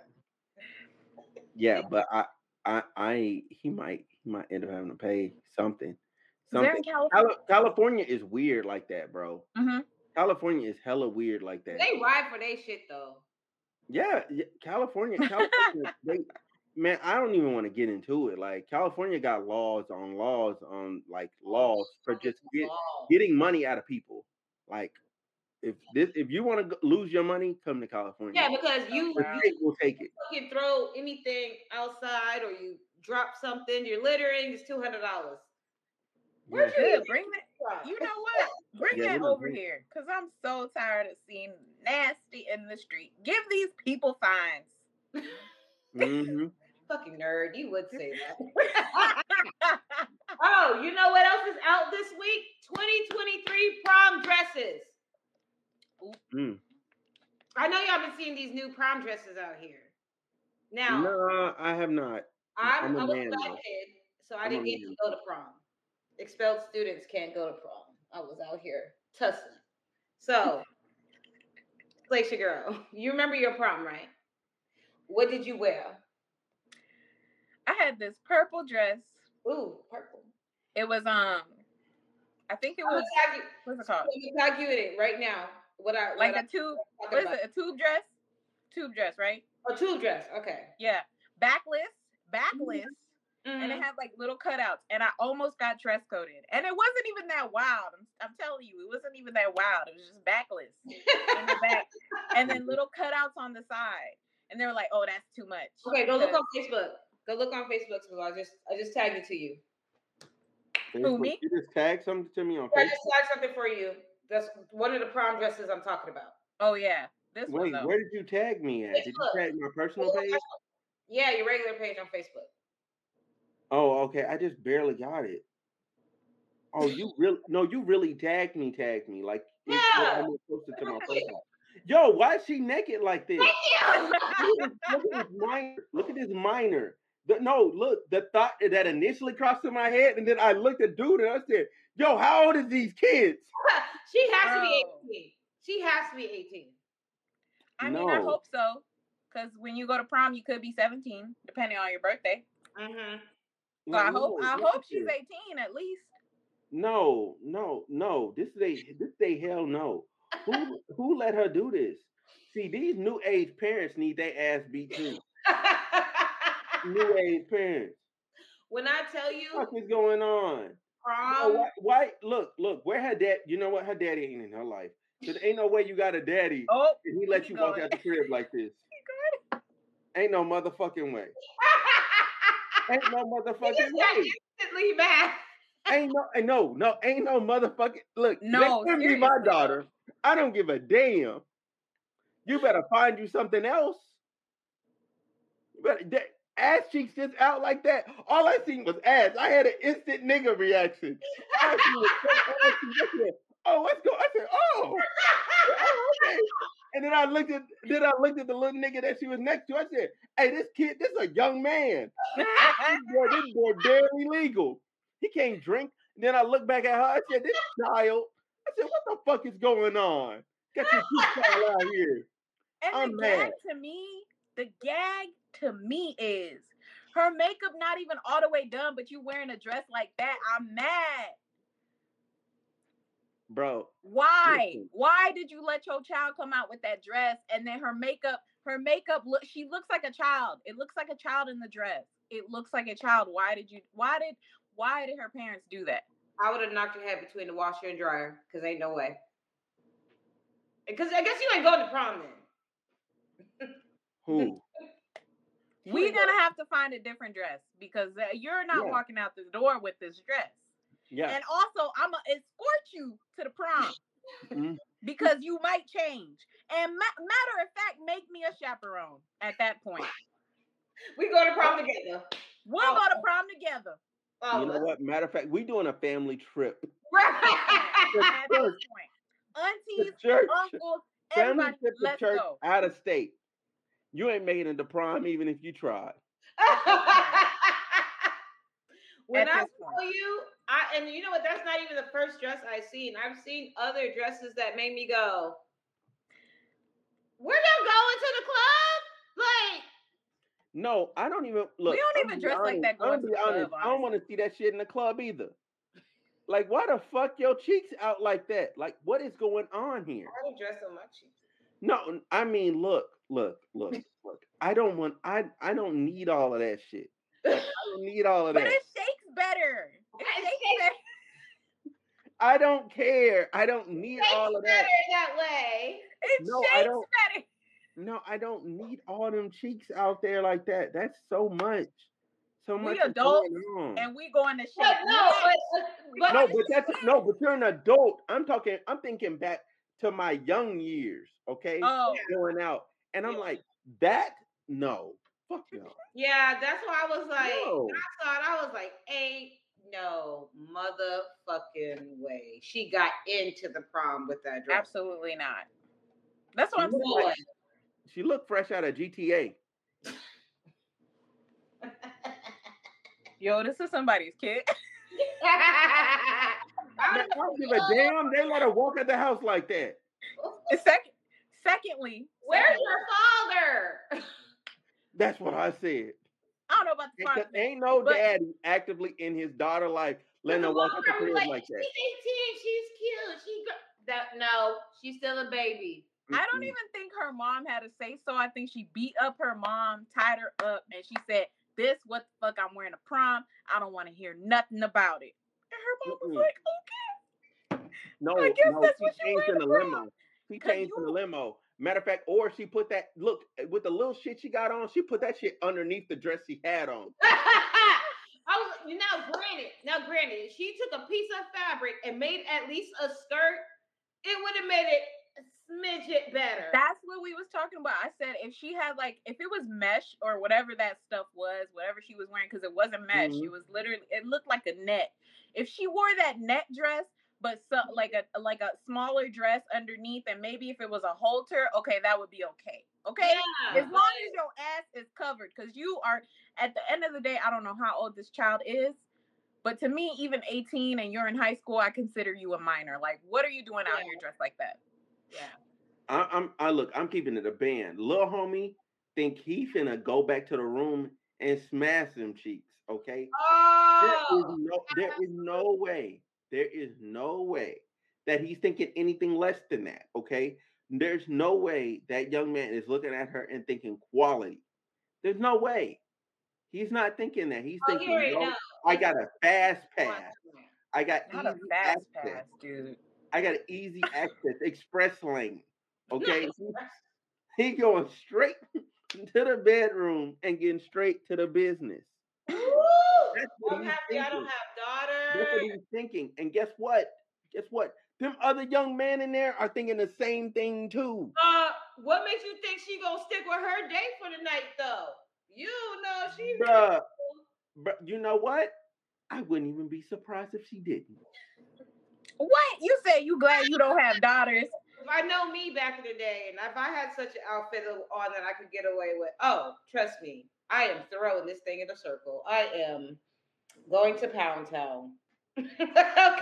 Yeah, but I, I, I, he might, he might end up having to pay something. They're Something. in California. California is weird like that, bro. hmm California is hella weird like that. They ride for their shit though. Yeah, California, California, they, man, I don't even want to get into it. Like California got laws on laws on like oh, laws for just get, getting money out of people. Like if this, if you want to lose your money, come to California. Yeah, because you, you will take it. fucking throw anything outside or you drop something, you're littering, it's two hundred dollars. Where's Yeah. your Good. Bring that. You know what? Bring Yeah, that over drink. here, cause I'm so tired of seeing nasty in the street. Give these people fines. hmm fucking nerd. You would say that. oh, you know what else is out this week? 2023 prom dresses. Mm. I know y'all been seeing these new prom dresses out here. Now, No, I have not. I'm, I'm a I was a man, black so I I'm didn't get to go to prom. Expelled students can't go to prom. I was out here tussling. So, Glacier girl, you remember your prom, right? What did you wear? I had this purple dress. Ooh, purple. It was um, I think it was you. what's it called? I'm gonna tag you in it right now. What I Like what a tube. What is about. it? A tube dress? Tube dress, right? A tube dress. Okay. Yeah. Backless. Backless. And it Mhm. had like little cutouts and i almost got dress coded and it wasn't even that wild i'm, I'm telling you it wasn't even that wild it was just backless in the back and then little cutouts on the side and they were like oh that's too much okay, go look on Facebook. Go look on Facebook. So I just I just tagged it to you. Facebook, me? You just tag something to me on I Facebook. just tagged something for you. That's one of the prom dresses I'm talking about. oh yeah this one Wait, though where did you tag me at? Did you tag my personal page? Yeah, your regular page on Facebook. Oh, okay. I just barely got it. Oh, you really? No, you really tagged me. Tagged me like Yeah. almost posted to my profile. Yo, why is she naked like this? Thank you. look at this minor. Look at this minor. The, no, look, the thought that initially crossed through my head, and then I looked at dude and I said, "Yo, how old is these kids?" she has to be 18. She has to be 18. i mean i hope so because when you go to prom you could be 17 depending on your birthday Mm-hmm. So i No, hope i hope she's 18 at least No, no, no. This they this they hell no. Who who let her do this? See, these new age parents need their ass beat too. New age parents. when I tell you What is going on? Prom, why, why? Look, look. Where her dad? You know what? Her daddy ain't in her life. Cause ain't no way you got a daddy oh and he let you walk out the crib like this. Ain't no motherfucking way. Ain't no motherfucking got way. instantly mad. Ain't no, ain't no, no, ain't no motherfucking. Look, No, let me be my daughter. I don't give a damn. You better find you something else. You better. That, ass cheeks just out like that. All I seen was ass. I had an instant nigga reaction. All I seen was ass cheeks. I said, oh, let's go. I said, oh, oh, okay. And then I looked at, then I looked at the little nigga that she was next to. I said, hey, this kid, this is a young man. This boy, this boy barely legal. He can't drink. then I looked back at her. I said, "This child." I said, "What the fuck is going on? Got your child out here." And I'm the mad. gag to me, the gag to me is her makeup not even all the way done, but you wearing a dress like that. I'm mad. Bro, Why? Why did you let your child come out with that dress and then her makeup? Her makeup look. She looks like a child. It looks like a child in the dress. It looks like a child. Why did you? Why did? Why did her parents do that? I would have knocked her head between the washer and dryer because ain't no way. Because I guess you ain't going to prom then. who? We're gonna have to find a different dress because uh, you're not Yeah. walking out the door with this dress. Yeah. And also, I'm gonna escort you to the prom Mhm. because you might change. And ma- matter of fact, make me a chaperone at that point. We go to prom together. We'll Oh. go to prom together. All You know what? Matter of fact, we doing a family trip. Right. At this point, aunties, church. uncles, family Everybody, trip to let's church go. out of state. You ain't making it to prom even if you tried. when At I tell you, I and you know what? That's not even the first dress I've seen. I've seen other dresses that made me go, "We're not gonna the club." Like, No, I don't even look. We don't I'm even be dress like that going gonna to be the club, honest. I don't want to see that shit in the club either. Like, why the fuck your cheeks out like that? Like, what is going on here? I don't dress on my cheeks. No, I mean, look, look, look, look. I don't want. I I don't need all of that shit. Like, I don't need all of But that. it shakes better. It It shakes shakes better. I don't care. I don't need all of that. better that way. It No, I don't. better. No, I don't need all them cheeks out there like that. That's so much. So We much is adults, going on. And we going to shake. Uh, but no, but, but no, but that's no, but you're an adult. I'm talking. I'm thinking back to my young years. Okay, Oh, going out, and I'm Yeah. like that. No, fuck no. yeah, that's why I was like, No. when I saw it, I was like, ain't no motherfucking way. She got into the prom with that dress. absolutely not. That's what I'm saying. Boy. Like, She looked fresh out of GTA. Yo, this is somebody's kid. I Man, don't give a damn. They let her walk at the house like that. Second, secondly, Where's secondly, your father? That's what I said. I don't know about the Ain't, father. th- ain't no but- daddy actively in his daughter life letting her The walk at the was crib like that. She's 18. She's cute. She go- that no, she's still a baby. I don't even think her mom had a say so. I think she beat up her mom, tied her up, and she said, This what the fuck I'm wearing to prom. I don't want to hear nothing about it. And her mom was Mm-mm. like, Okay. No, I guess no, that's she what you changed in wear the to prom. limo. She 'Cause changed in the limo. Matter of fact, or she put that look with the little shit she got on. She put that shit underneath the dress she had on. I was now granted, now granted, she took a piece of fabric and made at least a skirt, it would have made it a smidget better. That's what we was talking about. I said if she had like if it was mesh or whatever that stuff was, whatever she was wearing, because it wasn't mesh, Mhm. it was literally it looked like a net. If she wore that net dress, but so, like a like a smaller dress underneath, and maybe if it was a halter, okay, that would be okay. Okay, Yeah, as long as your ass is covered, because you are at the end of the day, I don't know how old this child is. But to me, even 18 and you're in high school, I consider you a minor. Like, what are you doing out Yeah. here dressed like that? yeah. I, I'm I look, I'm keeping it a band. Little homie think he finna go back to the room and smash them cheeks. Okay. There is Oh, no there is no way. There is no way that he's thinking anything less than that. Okay. There's no way that young man is looking at her and thinking quality. There's no way. He's not thinking that. He's oh thinking, already "Yo, know. I got a fast pass. I got Not a easy fast access. pass, dude. I got easy access, express lane. Okay. He going straight to the bedroom and getting straight to the business. Woo! That's what I'm he's happy I don't thinking. have That's what daughters. he's thinking. And guess what? Guess what? Them other young men in there are thinking the same thing too. Uh, what makes you think she gonna stick with her date for the night though? You know she. Bruh, but you know what? I wouldn't even be surprised if she didn't. What? You say you glad you don't have daughters? If I know me back in the day, and if I had such an outfit on that I could get away with, oh, trust me, I am throwing this thing in a circle. I am going to Pound Town. okay,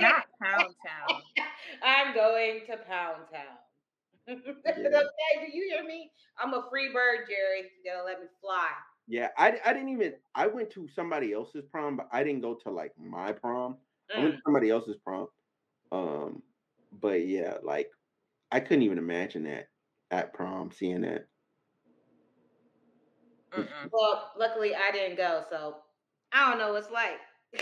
Not Pound Town. I'm going to Pound Town. Yeah. okay, do you hear me? I'm a free bird, Jerry. You gotta let me fly. Yeah, I, I didn't even I went to somebody else's prom, but I didn't go to like my prom. I went Mm. to somebody else's prom. Um, but yeah, like I couldn't even imagine that at prom, seeing that. Mm-mm. Well, luckily I didn't go, so I don't know what's like.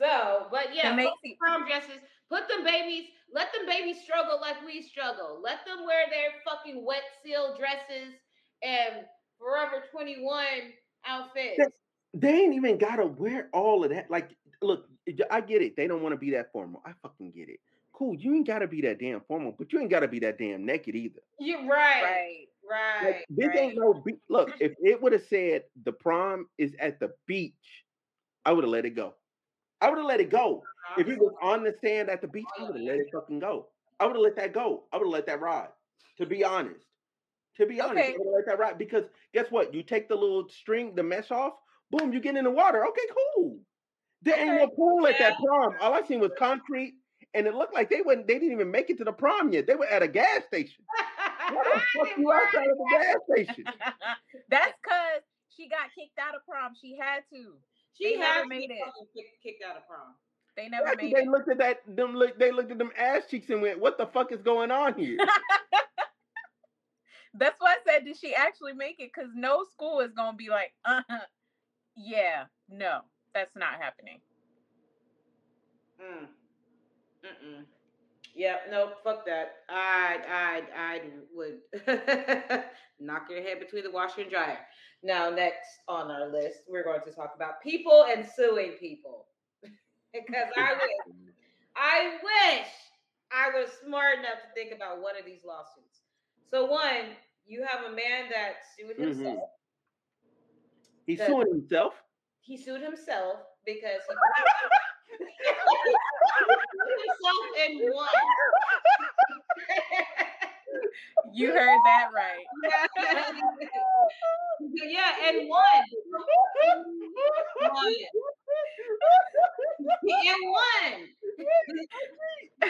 so, but yeah, And put Macy- prom dresses. Put them babies. Let them babies struggle like we struggle. Let them wear their fucking wet seal dresses and Forever Twenty One outfits. They ain't even gotta wear all of that. Like, look, I get it. They don't want to be that formal. I fucking get it. Cool. You ain't gotta be that damn formal, but you ain't gotta be that damn naked either. You're right. Right. Right. Like, this right. ain't no be- look. If it would have said the prom is at the beach, I would have let it go. I would have let it go. Uh-huh. If it was on the sand at the beach, I would have let it fucking go. I would have let that go. I would have let that ride. To be honest, to be honest, Okay. I would have let that ride because guess what? You take the little string, the mesh off. Boom, you get in the water. Okay, cool. There ain't no pool at that prom. All I seen was concrete, and it looked like they wouldn't. They didn't even make it to the prom yet. They were at a gas station. Why the fuck you outside of the gas station? That's because she got kicked out of prom. She had to. She They never has made been it. kicked out of prom. They never Yeah, 'cause made they it. looked at that. Them look. They looked at them ass cheeks and went, "What the fuck is going on here?" That's why I said, did she actually make it? Because no school is gonna be like, uh huh, yeah, no, that's not happening. Mm. Mm-mm. Yep. Nope. Fuck that. I I I would knock your head between the washer and dryer. Now, next on our list, we're going to talk about people and suing people. because I wish, I wish I was smart enough to think about one of these lawsuits. So, one, you have a man that sued Mhm. himself. He's The- suing himself. He sued himself because he, he sued himself and won. You heard that right. yeah, and one. Won. And won. You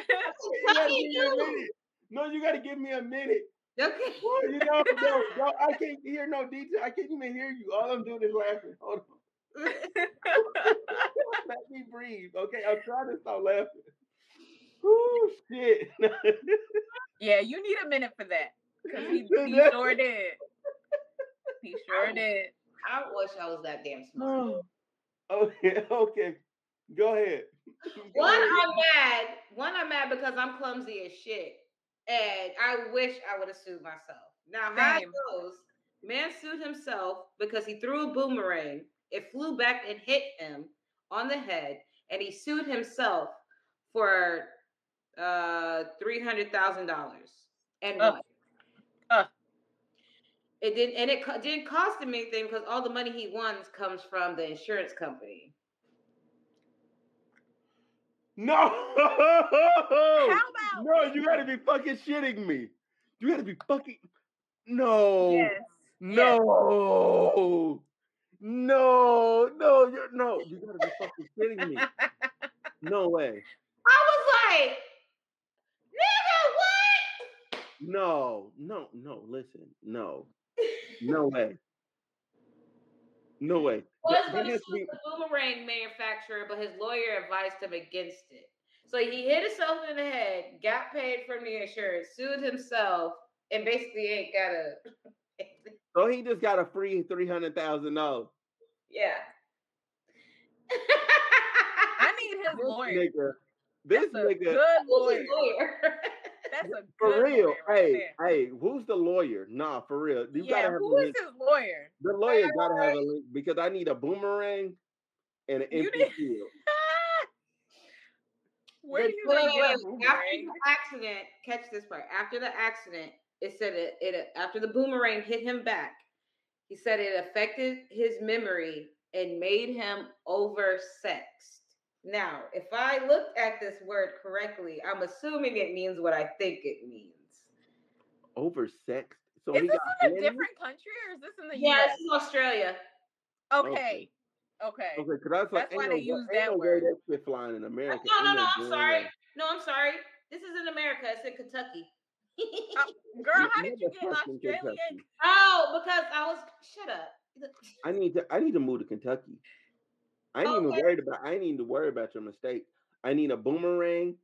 gotta give me a minute. No, you got to give me a minute. Okay. Boy, You know, no, no, I can't hear no detail. I can't even hear you. All I'm doing is laughing. Hold on. Let me breathe. Okay, I'm trying to stop laughing. Whoo, shit. yeah, you need a minute for that. Because he, he sure did. He sure did. I wish I was that damn smart. Oh. Oh, okay, okay. Go ahead. Go One, ahead. I'm mad. One, I'm mad because I'm clumsy as shit. And I wish I would have sued myself. Now, how it Same. goes, man sued himself because he threw a boomerang. It flew back and hit him on the head. And he sued himself for uh $300,000 and Ugh. won. Ugh. It didn't, and it co- didn't cost him anything because all the money he won comes from the insurance company. No. How about No, you gotta be fucking shitting me. You gotta be fucking. No. Yes. No. No. No. You're no. You gotta be fucking shitting me. No way. I was like, nigga, what? No. No. No. Listen. No. No way. No way. was That- that going to sue the boomerang manufacturer, but his lawyer advised him against it. So he hit himself in the head, got paid from the insurance, sued himself, and basically ain't got a. So he just got a free three hundred thousand dollars. yeah. I need his This lawyer. nigga. This That's a nigga. good lawyer. His lawyer? That's a For good real. lawyer right hey, there. hey, who's the lawyer? Nah, for real. You yeah, gotta have who a is link. his lawyer? The lawyer gotta have a link because I need a boomerang and an You empty need- field. Where The- do you wait, wait, get a wait. After the accident, catch this part. After the accident, it said it, it after the boomerang hit him back. He said it affected his memory and made him oversexed. Now, if I looked at this word correctly, I'm assuming it means what I think it means. Oversexed. So Is he this in a hands? different country or is this in the Yeah, US? this is Australia. Okay. Okay. Okay, because I was like, That's why ain't they no, use ain't that no word. way that shit flying in America. No, no, Ain't no. I'm sorry. way. No, I'm sorry. This is in America. It's in Kentucky. Uh, girl, how did you get Motherfucking Australian? Kentucky. oh, because I was shut up. I need to. I need to move to Kentucky. I ain't even Okay. worried about. I ain't even worried about your mistake. I need a boomerang,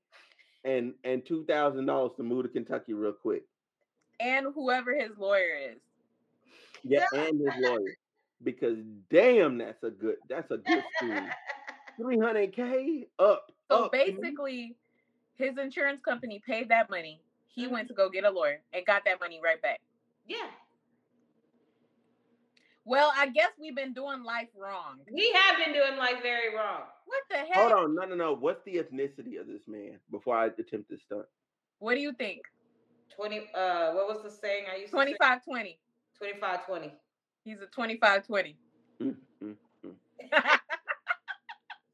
and and two thousand dollars to move to Kentucky real quick. And whoever his lawyer is. Yeah, and his lawyer, because damn, that's a good. That's a good scheme. Three hundred k up. So up, man. basically, his insurance company paid that money. He Mm-hmm. went to go get a lawyer and got that money right back. yeah. Well, I guess we've been doing life wrong. We have been doing life very wrong. What the hell? Hold on, no, no, no. What's the ethnicity of this man before I attempt this stunt? What do you think? 20 uh what was the saying I used to say? 25 20. 25 20. He's a 25 20. Mm, mm, mm.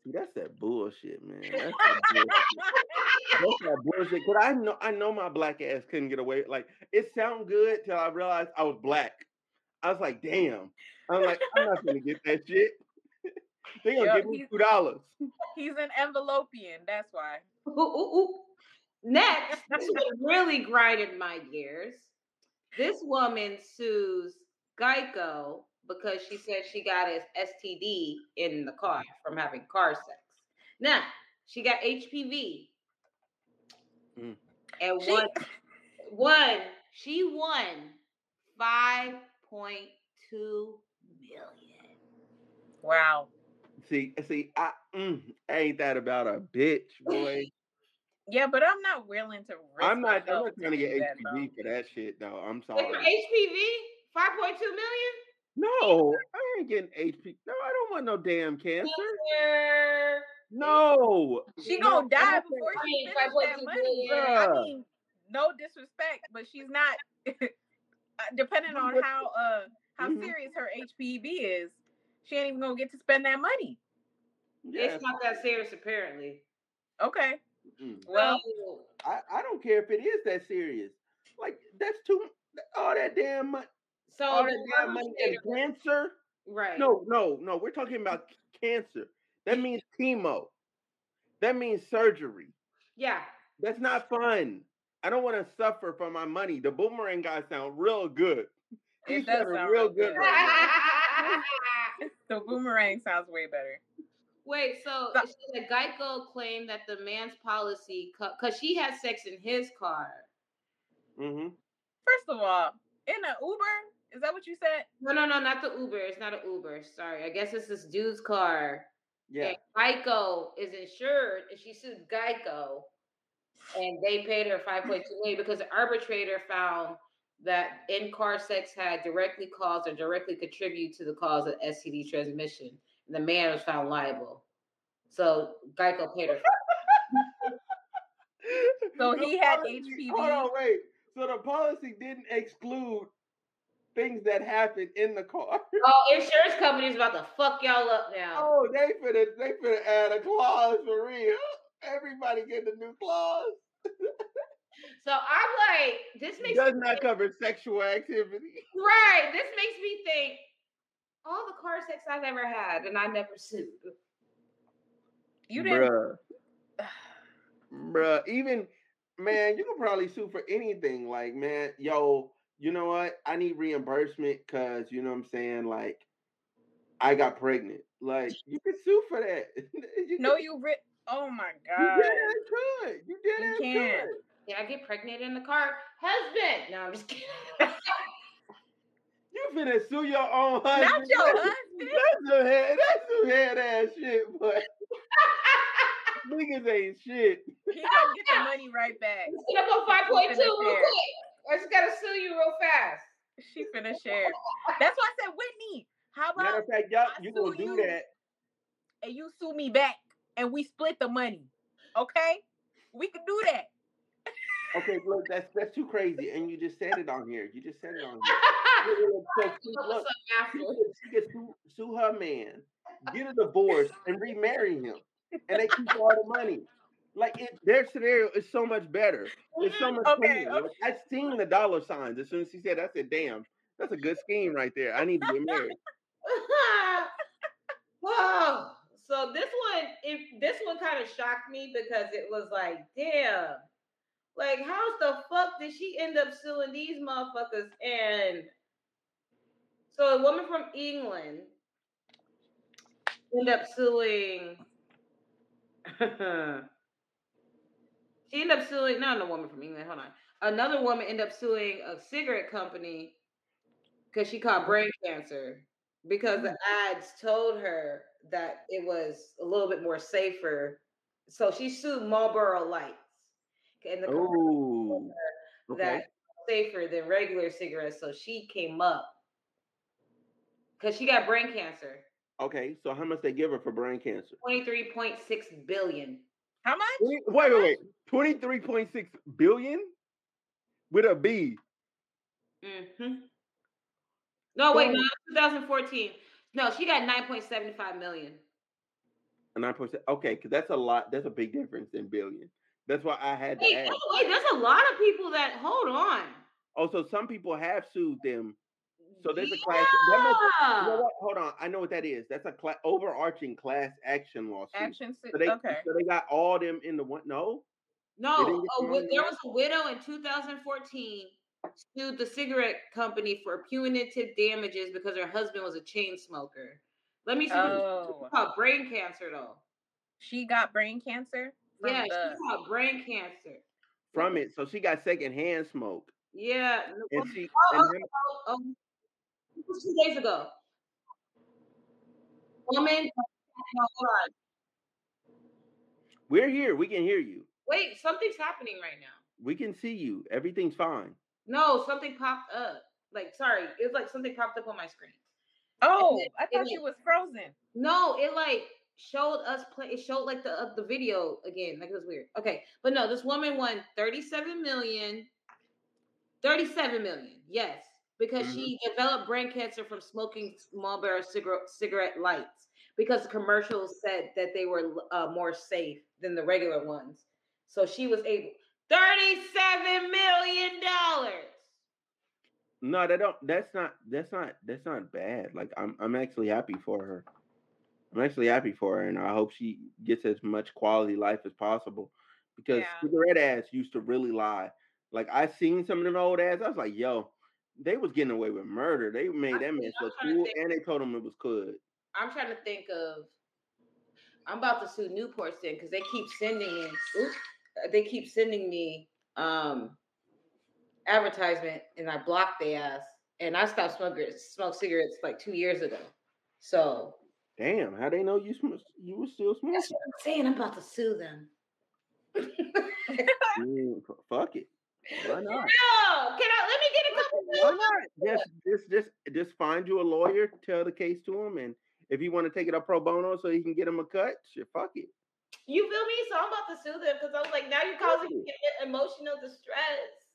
See, that's that bullshit, man. That's that bullshit. That's that bullshit. Cause I know I know my black ass couldn't get away. Like it sounded good till I realized I was black. I was like, damn. I'm like, I'm not gonna get that shit. they gonna Yo, give me two dollars. He's an envelopian. That's why. Ooh, ooh, ooh. Next, this really grinded my gears. This woman sues Geico because she said she got an STD in the car from having car sex. Now, she got HPV. Mm. And She- one, one, she won 5.2 million. Wow. See, see, I mm, ain't that about a bitch, boy. Yeah, but I'm not willing to. Risk I'm not. I'm not trying to get HPV for that shit. though. I'm for sorry. HPV, 5.2 million? No, I ain't getting HPV. No, I don't want no damn cancer. Cancer. No, She No, gonna die before she mean, finish that money. billion. I mean, no disrespect, but she's not. uh, depending on how uh how Mhm. serious her HPV is, she ain't even gonna get to spend that money. yes. It's not that serious, apparently. Okay. Mm. Well, I, I don't care if it is that serious. Like that's too all that damn money, so all that damn money in perpetrator- cancer. right? No, no, no. We're talking about cancer. That means chemo. That means surgery. Yeah. That's not fun. I don't want to suffer for my money. The boomerang guy sound real good. It He's does sounding sound real real good good. right the boomerang sounds way better. Wait, so So- it Geico claimed that the man's policy, because she had sex in his car. Mm-hmm. First of all, in an Uber, is that what you said? No, no, no, not the Uber. It's not an Uber. Sorry, I guess it's this dude's car. Yeah. And Geico is insured, and she sued Geico, and they paid her 5.2 million because the arbitrator found that in-car sex had directly caused or directly contributed to the cause of STD transmission, and the man was found liable. So Geico paid her. So The he had policy- HPV. Hold on, wait. So the policy didn't exclude things that happened in the car. Oh, insurance company's about to fuck y'all up now. Oh, they finna they finna add a clause for real. Everybody getting a new clause. So I'm like, this makes Does me not cover sexual activity. right. This makes me think all the car sex I've ever had, and I never sued. You didn't. Bruh. Bruh. Even man, you can probably sue for anything. Like, man, yo, you know what? I need reimbursement because you know what I'm saying, like I got pregnant. Like, you can sue for that. you No, can- you. Ri- oh my god! you god. did as good. You did You can't. good. Did I get pregnant in the car? Husband. No, I'm just kidding. You finna sue your own husband. Not your husband. That's some head. That's some head ass shit, but niggas ain't shit. He gonna get the money right back. Let's get up on 5.2 real quick. I just gotta sue you real fast. She finna share. That's why I said, Whitney, how about Matter about of fact, y'all, you gonna do you. that. and you sue me back and we split the money? Okay, we can do that. Okay, look, that's that's too crazy, and you just said it on here. You just said it on here. Look, so look, she could, sue, sue her man, get a divorce, and remarry him, and they keep all the money. Like it, their scenario is so much better. It's so much Okay, cleaner. Like, I seen the dollar signs as soon as she said. I said, "Damn, that's a good scheme right there. I need to get married." Whoa. So this one, it, this one kind of shocked me because it was like, damn, like how the fuck did she end up suing these motherfuckers? And so a woman from England ended up suing. she ended up suing. No, no woman from England. Hold on. Another woman ended up suing a cigarette company because she caught brain cancer because the ads told her that it was a little bit more safer. So she sued Marlboro Lights, and the commercial Oh, that okay. safer than regular cigarettes. So she came up because she got brain cancer. Okay, so how much they give her for brain cancer? Twenty three point six billion. How much? Wait, wait, wait, wait. Twenty-three point six billion with a B. Mm-hmm. No, wait, no, 2014. No, she got 9.75 million. Nine percent. Okay, because that's a lot. That's a big difference in billion. That's why I had to Wait, ask. oh, wait, there's a lot of people that hold on. Oh, also, some people have sued them. So there's a class. That must, you know what? Hold on. I know what that is. That's a cla- overarching class action lawsuit. Action. si- So they, okay. so they got all them in the one. No, No, didn't get a the wi- money there was a widow in 2014 sued the cigarette company for punitive damages because her husband was a chain smoker. Let me see. Oh. It's called brain cancer, though. She got brain cancer. From yeah, the, she got brain cancer. from it. So she got secondhand smoke, Yeah. and she Oh, and oh, him, oh, oh. This was two days ago. Woman. No, hold on. we're here. We can hear you. Wait, something's happening right now. We can see you. Everything's fine. No, something popped up. Like, sorry, it's like something popped up on my screen. oh, it- I thought was- she was frozen. No, it like showed us play. It showed like the uh, the video again. Like it was weird. Okay, but no, this woman won 37 million. 37 million, yes, because she developed brain cancer from smoking Marlboro cigarette cigarette lights. Because the commercials said that they were uh, more safe than the regular ones, so she was able. 37 million dollars. No, that don't. That's not. That's not. That's not bad. Like I'm. I'm actually happy for her. I'm actually happy for her, and I hope she gets as much quality life as possible. Because Yeah. cigarette ads used to really lie. Like I seen some of them old ads. I was like, yo, they was getting away with murder. They made that man look cool, and they told him it was good. I'm trying to think of. I'm about to sue Newport then because they keep sending me. Oops, they keep sending me um advertisement, and I block their ass. And I stopped smoking smoke cigarettes like two years ago. So Damn, how they know you sm- you were still smoking? that's what I'm saying. I'm about to sue them. Mm, f- fuck it. Why not? No, can I let me get a couple? Why not? Just, just, just, just find you a lawyer, tell the case to him, and if you want to take it up pro bono so he can get him a cut, shit, fuck it. You feel me? So I'm about to sue them because I was like, now you're causing me emotional distress.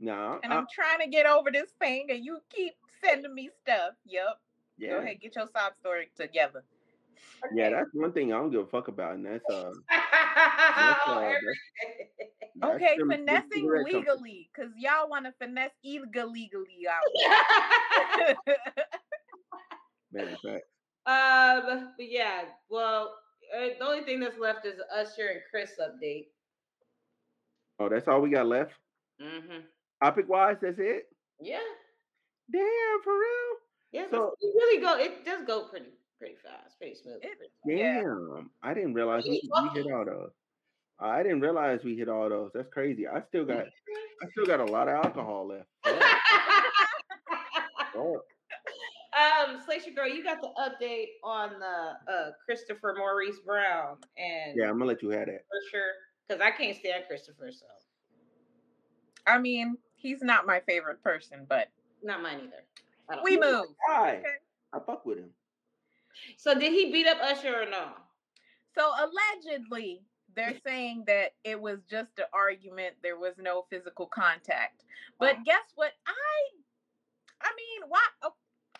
Nah, And I- I'm trying to get over this thing, and you keep sending me stuff. Yep. yeah, Go ahead, get your sob story together. yeah, that's one thing I don't give a fuck about, and that's uh, Oh, uh, every- that's Okay, them finessing legally, because y'all want to finesse illegally out. Man, in fact, um, but yeah, well, uh, the only thing that's left is Usher and Chris update. oh, that's all we got left. Mm-hmm. Topic wise, that's it. Yeah, Damn, for real. yeah. So- So, it really go. It does go pretty, pretty fast, pretty smooth. It- pretty- Yeah. Damn, I didn't realize we, we hit all those. I didn't realize we hit all those. That's crazy. I still got, I still got a lot of alcohol left. Fuck. Fuck. um, Slater girl, you got the update on the uh Christopher Maurice Brown and Yeah, I'm gonna let you have that. for sure because I can't stand Christopher, so I mean, he's not my favorite person, but not mine either. I don't we know. move. Why? Okay. I fuck with him. So did he beat up Usher or no? So allegedly, they're saying that it was just an argument. There was no physical contact. But Wow. guess what? I, I mean, why?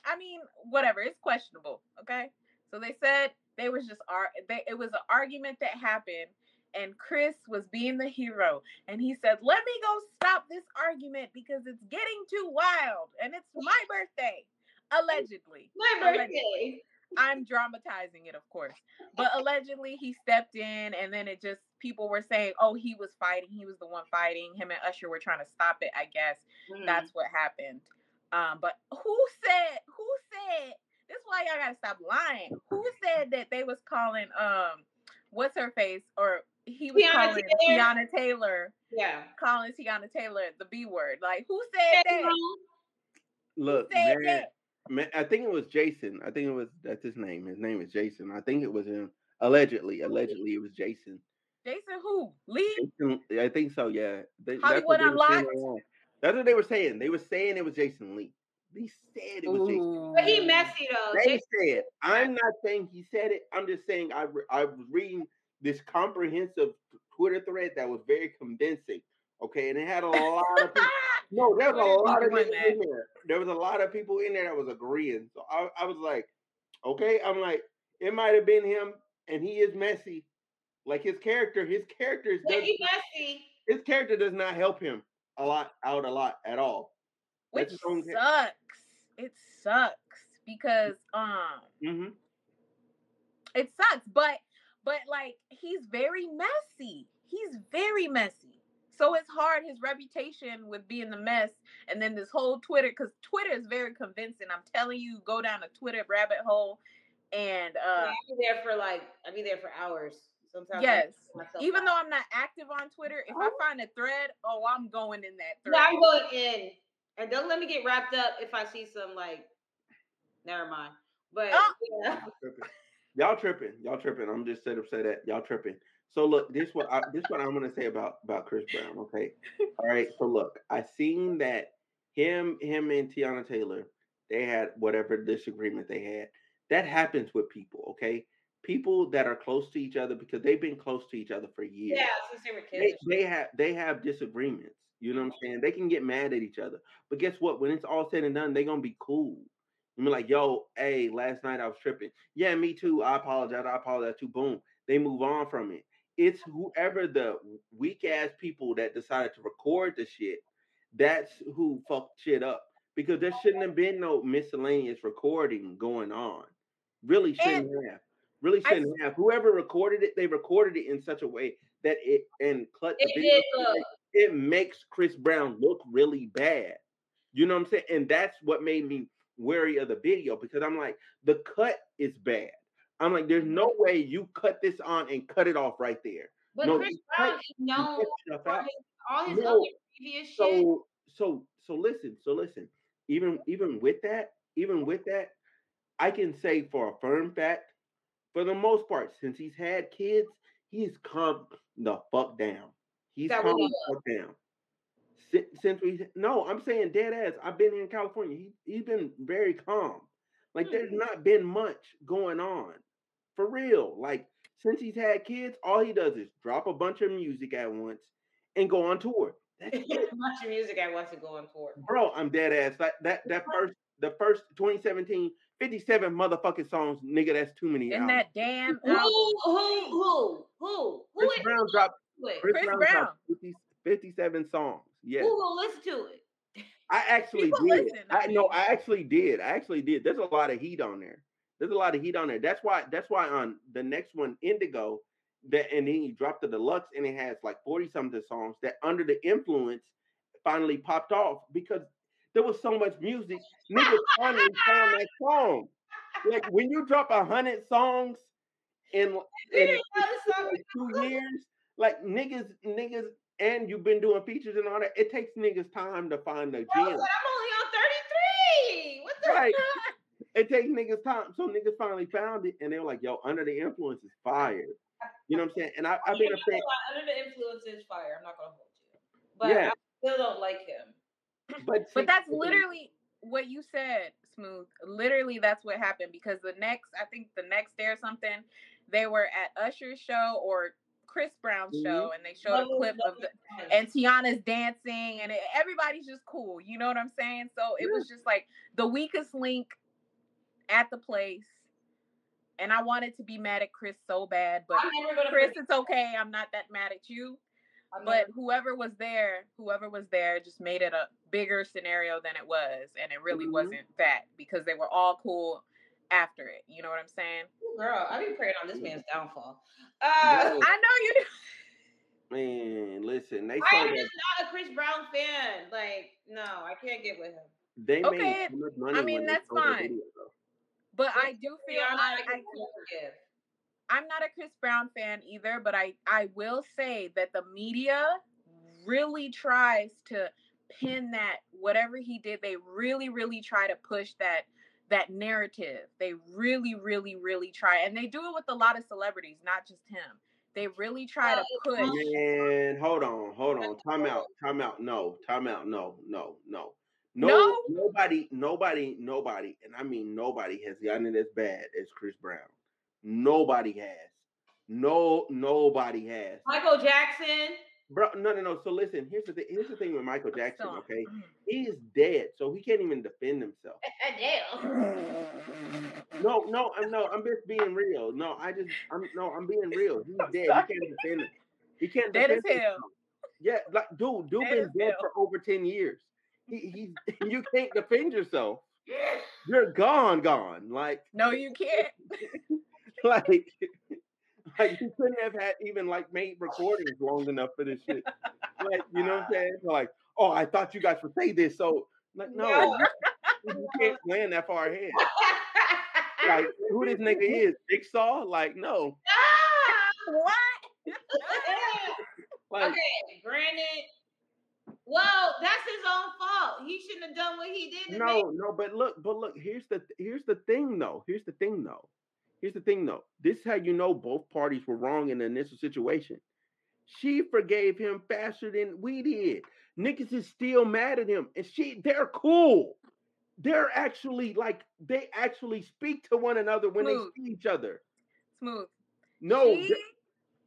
I mean, whatever. It's questionable. Okay. So they said they was just ar- they, It was an argument that happened, and Chris was being the hero, and he said, "Let me go stop this argument because it's getting too wild, and it's my birthday." Allegedly. My Allegedly. birthday. I'm dramatizing it, of course. But allegedly, he stepped in, and then it just people were saying, "Oh, he was fighting. He was the one fighting. Him and Usher were trying to stop it." I guess Mm. that's what happened. Um, but who said? Who said? This is why y'all gotta stop lying. Who said that they was calling um, what's her face, or he was Teyana calling Taylor? Teyana Taylor, yeah. calling Teyana Taylor the B word? Like who said that? Look, said man, that? man, I think it was Jason. I think it was that's his name. His name is Jason. I think it was him. Allegedly, allegedly, it was Jason. Jason who? Lee? Jason I think so. Yeah, They- that's Hollywood what they were saying Unlocked? That's what they were saying. They were saying it was Jason Lee. They said it was Jason. But he Ooh. messy though. They said. I'm not saying he said it. I'm just saying I re- I was reading this comprehensive Twitter thread that was very convincing. Okay, and it had a lot of people. No, there was a lot of niggas in there. There was a lot of people in there that was agreeing. So I, I was like, okay, I'm like, it might have been him, and he is messy, Like his character, his character is Yeah, messy. his character does not help him a lot out a lot at all. Which That's his sucks. It sucks because um hmm it sucks but but like he's very messy he's very messy so it's hard his reputation with being the mess and then this whole twitter because twitter is very convincing i'm telling you go down a twitter rabbit hole and uh I'll be there for like I'll be there for hours. Sometimes yes even out. though i'm not active on twitter if i find a thread oh i'm going in that No, thread I'm going in. And don't let me get wrapped up if I see some like never mind. But Oh. yeah. Y'all tripping. Y'all tripping. I'm just set up say that. Y'all tripping. So look, this what I, this what I'm gonna say about about Chris Brown. Okay. All right. So look, I seen that him him and Teyana Taylor they had whatever disagreement they had. That happens with people. Okay. People that are close to each other because they've been close to each other for years. Yeah, since they were kids. they have they have disagreements. You know what I'm saying? They can get mad at each other. But guess what? When it's all said and done, they're gonna be cool. You mean like, yo, hey, last night I was tripping. Yeah, me too. I apologize. I apologize too. Boom. They move on from it. It's whoever the weak ass people that decided to record the shit. That's who fucked shit up. Because there shouldn't have been no miscellaneous recording going on. Really shouldn't have. Really shouldn't have. Whoever recorded it, they recorded it in such a way that it and cut the It video did look. it makes Chris Brown look really bad. You know what I'm saying? And that's what made me wary of the video because I'm like, the cut is bad. I'm like, there's no mm-hmm. way you cut this on and cut it off right there. But No, Chris Brown is known for his, all his No, other previous shit. So so so listen, so listen. Even even with that, even with that, I can say for a firm fact, for the most part, since he's had kids, he's calmed the fuck down. He's That calmed the fuck down. Since, since we no, I'm saying dead ass. I've been in California. He he's been very calm. Like there's Hmm. not been much going on. For real. Like since he's had kids, all he does is drop a bunch of music at once and go on tour. That's it Much music I want to go on tour. bro, I'm dead ass. That that that first the first 2017 57 motherfucking songs, nigga. That's too many. in albums. that damn Who, album. who, who, who, who, Chris it- Brown dropped listen to it? Chris, Chris Brown, Brown. dropped 50, 57 songs. Yes, Who will listen to it? I actually People did. listen, I I know. I actually did. I actually did. There's a lot of heat on there. There's a lot of heat on there. That's why. That's why on the next one, Indigo, that and then he dropped the deluxe and it has like 40 something songs that under the influence finally popped off because there was so much music. Niggas finally found that song. Like when you drop a hundred songs in, in didn't know the song. like two years, like niggas, niggas, and you've been doing features and all that. It takes niggas time to find the gem. I'm only on 33. What the Right. It takes niggas time. So niggas finally found it and they were like, yo, under the influence is fire. You know what I'm saying? And I, I've been a fan. Under the influence is fire. I'm not gonna hold you, but Yeah. I still don't like him. But, But that's literally what you said, Smooth. Literally, that's what happened because the next, I think the next day or something, they were at Usher's show or Chris Brown's Mhm. show, and they showed a clip love of the him. and Teyana's dancing, and it, everybody's just cool. You know what I'm saying? So it was just like the weakest link at the place, and I wanted to be mad at Chris so bad, but I'm never gonna Chris, it's okay. I'm not that mad at you. I'm But whoever was there, whoever was there just made it a bigger scenario than it was. And it really Mhm. wasn't that because they were all cool after it. You know what I'm saying? girl, I be praying on this man's downfall. Uh, I know you do. Man, listen, they I am that just not a Chris Brown fan. Like, no, I can't get with him. they Okay, made so much money. mean, when they that's fine. video, though. But I do feel like I, I I can forgive. I'm not a Chris Brown fan either, but I I will say that the media really tries to pin that whatever he did, they really really try to push that that narrative. They really really really try, and they do it with a lot of celebrities, not just him. They really try to oh, push. Man, hold on, hold on. Time out, time out. No, time out. No, no, no. No, No? nobody, nobody, nobody, and I mean nobody has gotten it as bad as Chris Brown. Nobody has. No, nobody has. Michael Jackson. Bro, no, no, no. So listen, here's the thing. Here's the thing with Michael Jackson. Okay, he is dead, so he can't even defend himself. Damn. No, no, I'm no, I'm just being real. No, I just, I'm no, I'm being real. He's dead. He can't defend it. He can't Dead as defend hell. himself. Yeah, like dude, dude Dead been dead hell. for over ten years. He, he's you can't defend yourself. You're gone, gone. Like, No, you can't. like, like you couldn't have had even like made recordings long enough for this shit. Like, you know what I'm saying? Like, oh, I thought you guys would say this, so like, no, you, can't plan that far ahead. Like, who this nigga is? Jigsaw? Like, no. Ah! What? Like, okay, granted. Well, that's his own fault. He shouldn't have done what he did. No, no, but look, but look, here's the here's the thing though. Here's the thing though. Here's the thing though. This is how you know both parties were wrong in the initial situation. She forgave him faster than we did. Niggas is still mad at him, and she they're cool. They're actually like they actually speak to one another when Smooth. they see each other. Smooth. No, she,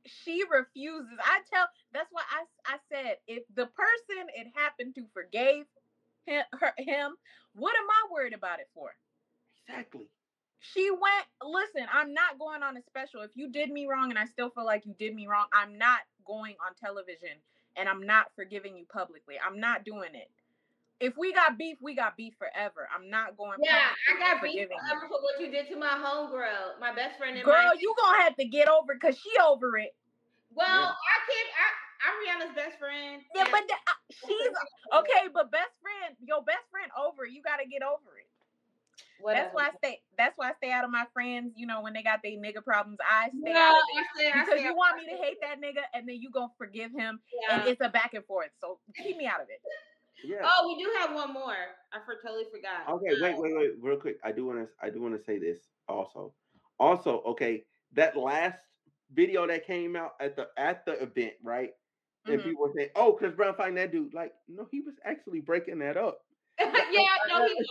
she refuses. I tell. That's why I I said if the person it happened to forgave him, her, him, what am I worried about it for? exactly. She went. Listen, I'm not going on a special. If you did me wrong and I still feel like you did me wrong, I'm not going on television and I'm not forgiving you publicly. I'm not doing it. If we got beef, we got beef forever. I'm not going. Yeah, I got beef forgiving you. forever for what you did to my homegirl, my best friend. And Girl, my, you gonna have to get over because she over it. well, Yeah. I can't. I, I'm Rihanna's best friend. Yeah, and- but the, uh, she's okay. But best friend, your best friend over. You got to get over it. Whatever. That's why I stay. That's why I stay out of my friends. You know, when they got their nigga problems, I stay No, out of I it say, I because say, you want me to hate that nigga, and then you gonna forgive him, and it's a back and forth. So keep me out of it. Yeah. Oh, we do have one more. I for, totally forgot. Okay, wait, wait, wait, real quick. I do want to, I do want to say this also. Also, okay, that last video that came out at the at the event, right? And Mhm. people were saying, "Oh, Chris Brown find that dude." Like, no, he was actually breaking that up. yeah, no, he was.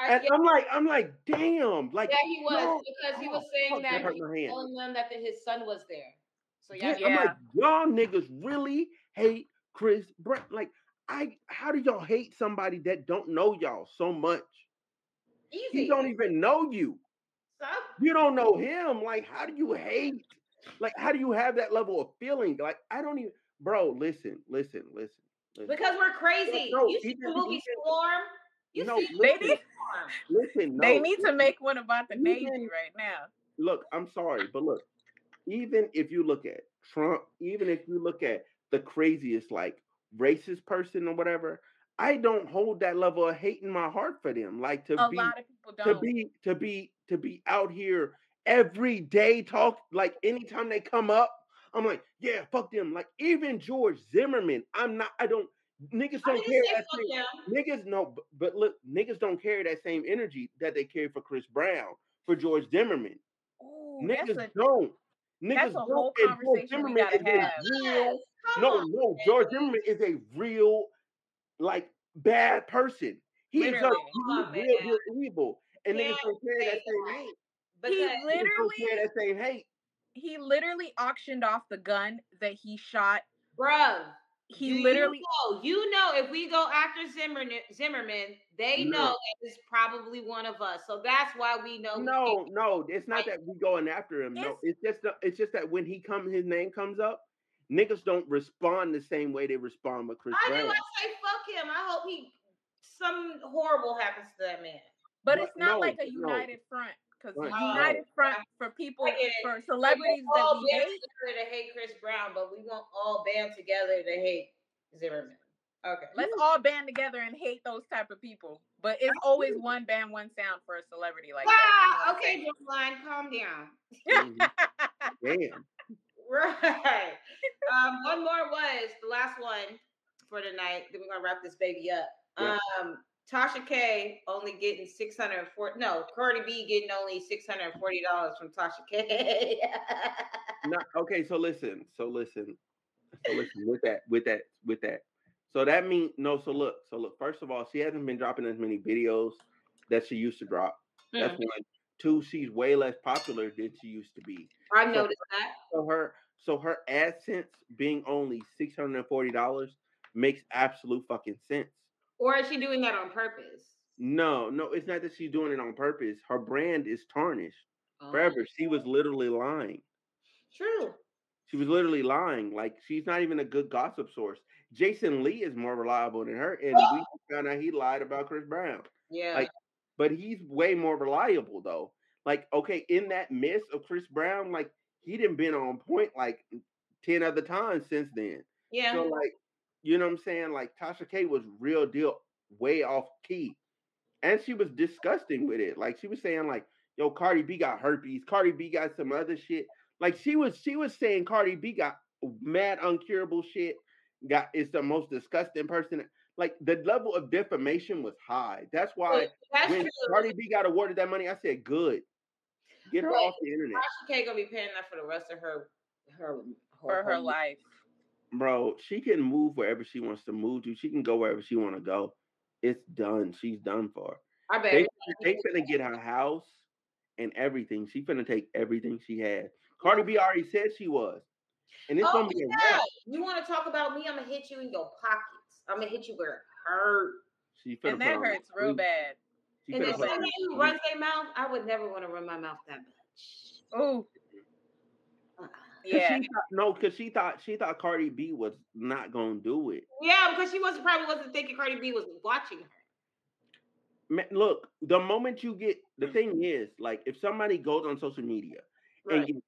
And yeah, I'm like, I'm like, damn, like, yeah, he was no, because he oh, was oh, saying fuck, that that he was telling them that his son was there. So yeah, yeah, I'm like, y'all niggas really hate Chris Brown. Like, I, how do y'all hate somebody that don't know y'all so much? easy. He don't even know you. So, you don't know him. Like, how do you hate? Like, how do you have that level of feeling? Like, I don't even, bro. Listen, listen, listen. listen. because we're crazy. no, you see the movie Storm? You no, see listen, They need, listen. No, they need to make one about the even- Navy right now. Look, I'm sorry, but look, even if you look at Trump, even if you look at the craziest, like racist person or whatever, I don't hold that level of hate in my heart for them. Like to A be lot of people to be to be to be out here every day talk like anytime they come up i'm like yeah fuck them like even george zimmerman i'm not i don't niggas don't carry that same, niggas no but, but look niggas don't carry that same energy that they carry for chris brown for george zimmerman. Ooh, niggas a, don't. Niggas don't and george zimmerman is a real Yes, no on, no man. george zimmerman is a real like bad person. He is a, Literally. real, real evil and niggas don't carry that same hate. Because he literally, carry that same hate. he literally auctioned off the gun that he shot. bruh, He do literally, you know, you know, if we go after Zimmerman, Zimmerman, they No. know it's probably one of us. So that's why we know. No, can't- no, it's not that we going after him. No, it's just the, it's just that when he come, his name comes up, niggas don't respond the same way they respond with Chris I do. I say fuck him. I hope he some horrible happens to that man. but But it's not no, like a no. united front because Right, no. united front for people I get it. for celebrities won't that we band hate. together to hate Chris Brown, but we won't all band together to hate Zimmerman. Okay. Let's all band together and hate those type of people. But it's always one band, one sound for a celebrity like Wow. that. Okay, Line, calm down. Mhm. Damn. Right. um, one more was the last one for tonight. Then we're gonna wrap this baby up. Yeah. Um, Tasha K only getting six hundred forty. No, Cardi B getting only six hundred forty dollars from Tasha K. No, okay, so listen, so listen, so listen with that, with that, with that. So that means no. So look, so look. First of all, she hasn't been dropping as many videos that she used to drop. That's Mhm. one. Two, she's way less popular than she used to be. I noticed that. So her so her AdSense being only six hundred and forty dollars makes absolute fucking sense. Or is she doing that on purpose? No, no, it's not that she's doing it on purpose. Her brand is tarnished Oh, forever. She was literally lying. True. She was literally lying. Like she's not even a good gossip source. Jason Lee is more reliable than her, and we found out he lied about Chris Brown. Yeah. Like, but he's way more reliable though. Like, okay, in that mess of Chris Brown, like he didn't been on point like ten other times since then. yeah. So like, you know what I'm saying? Like Tasha K was real deal way off key. And she was disgusting with it. Like she was saying, like, yo, Cardi B got herpes, Cardi B got some other shit. Like she was she was saying Cardi B got mad uncurable shit, got is the most disgusting person. Like the level of defamation was high. That's why That's when true. Cardi B got awarded that money, I said, good. Get her Wait, off the internet. Tasha K gonna be paying that for the rest of her her for her life. Bro, she can move wherever she wants to move to. She can go wherever she want to go. It's done. She's done for. I bet. They, they finna get her house and everything. She finna take everything she has. Cardi B already said she was, and it's oh, gonna be a yeah. wrap. You want to talk about me? I'm gonna hit you in your pockets. I'm gonna hit you where it hurts. She finna And put that on hurts real bad. She and finna then put on somebody who runs their mouth, I would never want to run my mouth that much. Ooh. 'Cause yeah. She thought, no, because she thought she thought Cardi B was not gonna do it. Yeah, because she wasn't probably wasn't thinking Cardi B was watching her. Man, look, the moment you get the mm. thing is like if somebody goes on social media and Right. get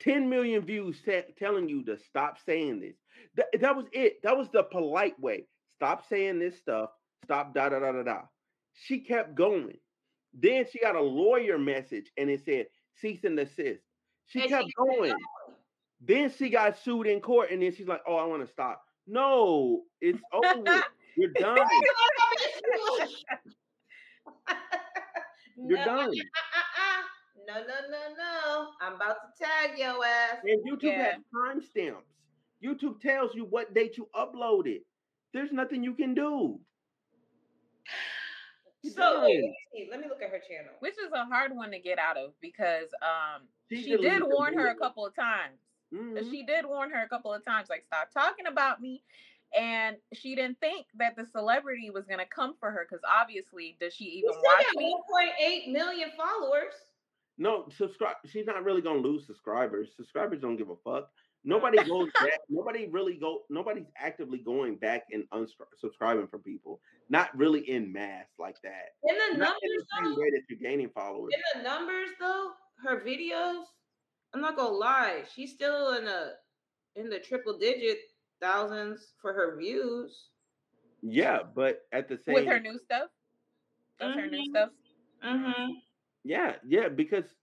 10 million views telling you to stop saying this. That, that was it. That was the polite way. Stop saying this stuff. Stop da da da da da. She kept going. Then she got a lawyer message and it said cease and desist. She And kept she kept going. Then she got sued in court and then she's like, oh, I want to stop. No, it's over with. You're done. You're no, done. No, no, no, no. I'm about to tag your ass. And YouTube Yeah. has timestamps. YouTube tells you what date you uploaded. There's nothing you can do. So wait, done. let me. Let me look at her channel. Which is a hard one to get out of because um She she did warn her a couple of times. Mhm. She did warn her a couple of times, like stop talking about me. And she didn't think that the celebrity was gonna come for her because obviously, does she You even still watch got me? 1.8 million followers. No, subscribe. She's not really gonna lose subscribers. Subscribers don't give a fuck. Nobody goes back. Nobody really go. Nobody's actively going back and unsubscribing from people. Not really in mass like that. In the Not in numbers, the same though, way that you're gaining followers. in the numbers though, her videos, I'm not gonna lie, she's still in the in the triple digit thousands for her views. Yeah, but at the same with her new stuff? Does her new Mhm. stuff? Mm-hmm. Yeah, yeah, because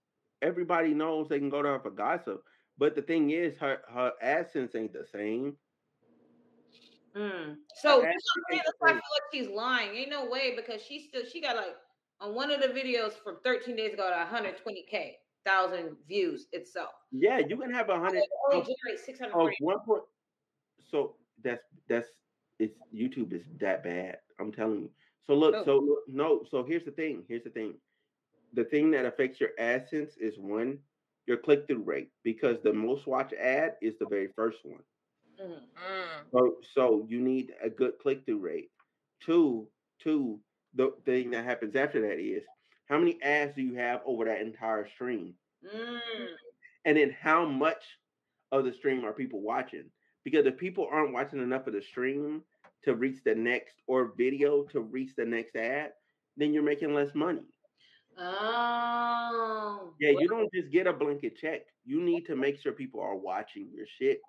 everybody knows they can go to her for gossip. But the thing is, her her AdSense ain't the same. Mm. So That's that's, the that's why I feel like she's lying. Ain't no way because she still she got like on one of the videos from 13 days ago to 120k thousand views itself. Yeah, you can have a hundred only of, generates of 640. one point. So that's that's it's YouTube is that bad. I'm telling you. So look, Oh. so look, no. So here's the thing. Here's the thing. The thing that affects your AdSense is one, your click through rate, because the most watched ad is the very first one. Mhm. Mm. So so you need a good click through rate. Two, two, the thing that happens after that is how many ads do you have over that entire stream? Mm. And then how much of the stream are people watching? Because if people aren't watching enough of the stream to reach the next or video to reach the next ad, then you're making less money. Oh. Yeah, you don't just get a blanket check. You need to make sure people are watching your shit.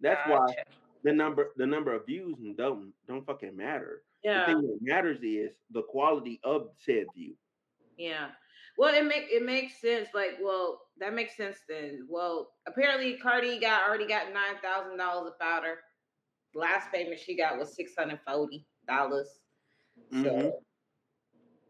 That's why the number the number of views don't don't fucking matter. Yeah. The thing that matters is the quality of said view. Yeah. Well, it make it makes sense. Like, well, that makes sense then. Well, apparently Cardi got already got nine thousand dollars of powder. Last payment she got was six hundred forty dollars. So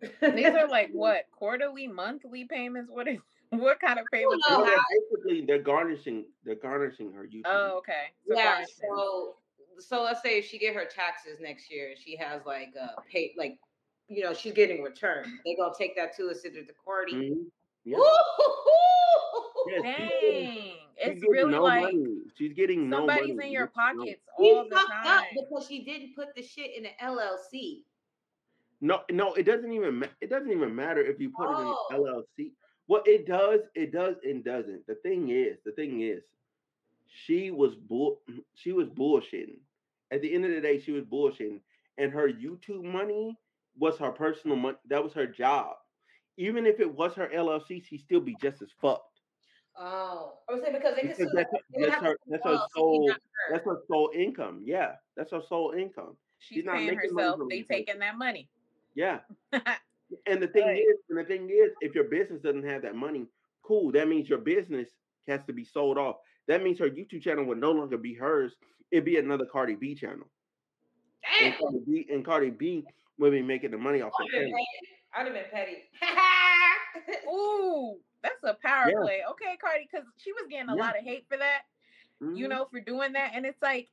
These are like what quarterly, monthly payments? What is what kind of payments? know No, they're basically they're garnishing they're garnishing her YouTube. Oh, okay. So yeah. garnishment. So so let's say if she get her taxes next year, she has like uh pay like you know she's getting returned. They gonna take that to a city to Cardi. Mhm. Yeah. Yes, getting- Dang, it's really no like money. She's getting no somebody's money. in your No. pockets She all the fucked up time. because she didn't put the shit in the LLC. No, no, it doesn't even ma- it doesn't even matter if you put Oh. it in the LLC. What it does, it does and doesn't. The thing is, the thing is, she was bull she was bullshitting. At the end of the day, she was bullshitting. And her YouTube money was her personal money. That was her job. Even if it was her LLC, she'd still be just as fucked. Oh, I was saying because Because sue that's, that's her that's her, her so she's sole her. that's her sole income. Yeah. That's her sole income. She's not paying herself. They taking that money. Yeah. And the thing Right. is, and the thing is, if your business doesn't have that money, cool. That means your business has to be sold off. That means her YouTube channel would no longer be hers. It'd be another Cardi B channel. And Damn. Cardi B and Cardi B would be making the money off I'd the have been channel. petty. I'd have been petty. Ooh, that's a power Yeah. play. Okay, Cardi, because she was getting a Yeah. lot of hate for that. You Mhm. know, for doing that, and it's like,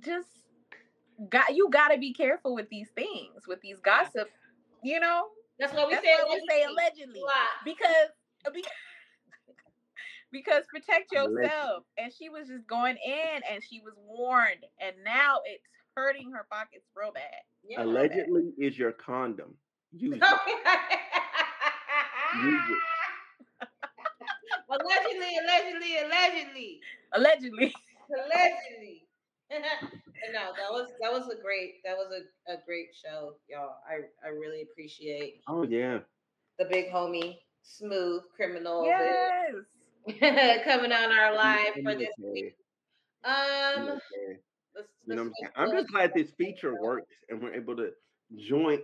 just got you got to be careful with these things, with these gossip. You know, That's what we that's say. why we say allegedly. allegedly because because because protect Allegedly. yourself. And she was just going in, and she was warned, and now it's hurting her pockets real bad. Yeah. Allegedly is your condom. Use it. Use it. allegedly, allegedly, allegedly, Allegedly. allegedly. No, that was that was a great that was a, a great show, y'all. I I really appreciate Oh yeah. the big homie, smooth criminal, Yes. coming on our live for this week. Um, just saying. let's, You know what I'm saying? just I'm just glad this feature works and we're able to joint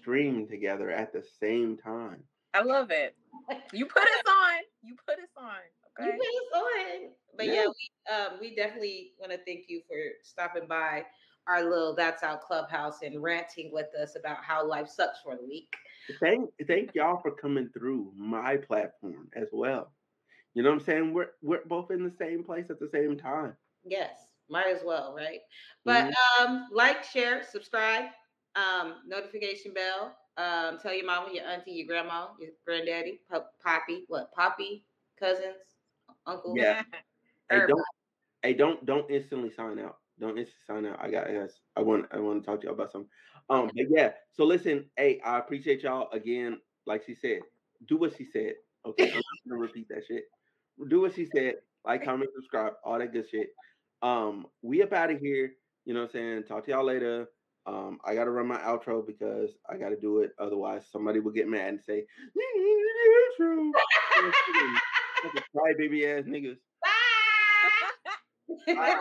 stream together at the same time. I love it. You put us on. You put us on. You put us on. But yeah, Yeah. we um we definitely want to thank you for stopping by our little that's out clubhouse and ranting with us about how life sucks for the week. Thank thank y'all for coming through my platform as well. You know what I'm saying? We're we're both in the same place at the same time. Yes, might as well, right? But Mhm. um like, share, subscribe, um, notification bell. Um, tell your mama, your auntie, your grandma, your granddaddy, pop, poppy, what, poppy, cousins, uncle. Yeah. Hey, don't hey don't don't instantly sign out. Don't instantly sign out. I got guys. I want I want to talk to y'all about something. Um, but yeah. So listen, hey, I appreciate y'all again. Like she said, do what she said. Okay, I'm not gonna repeat that shit. Do what she said. Like, comment, subscribe, all that good shit. Um, we up out of here. You know what I'm saying? Talk to y'all later. Um, I gotta run my outro because I gotta do it. Otherwise, somebody will get mad and say, "You didn't do the outro." Fucking crybaby ass niggas. Bye. Bye. Bye.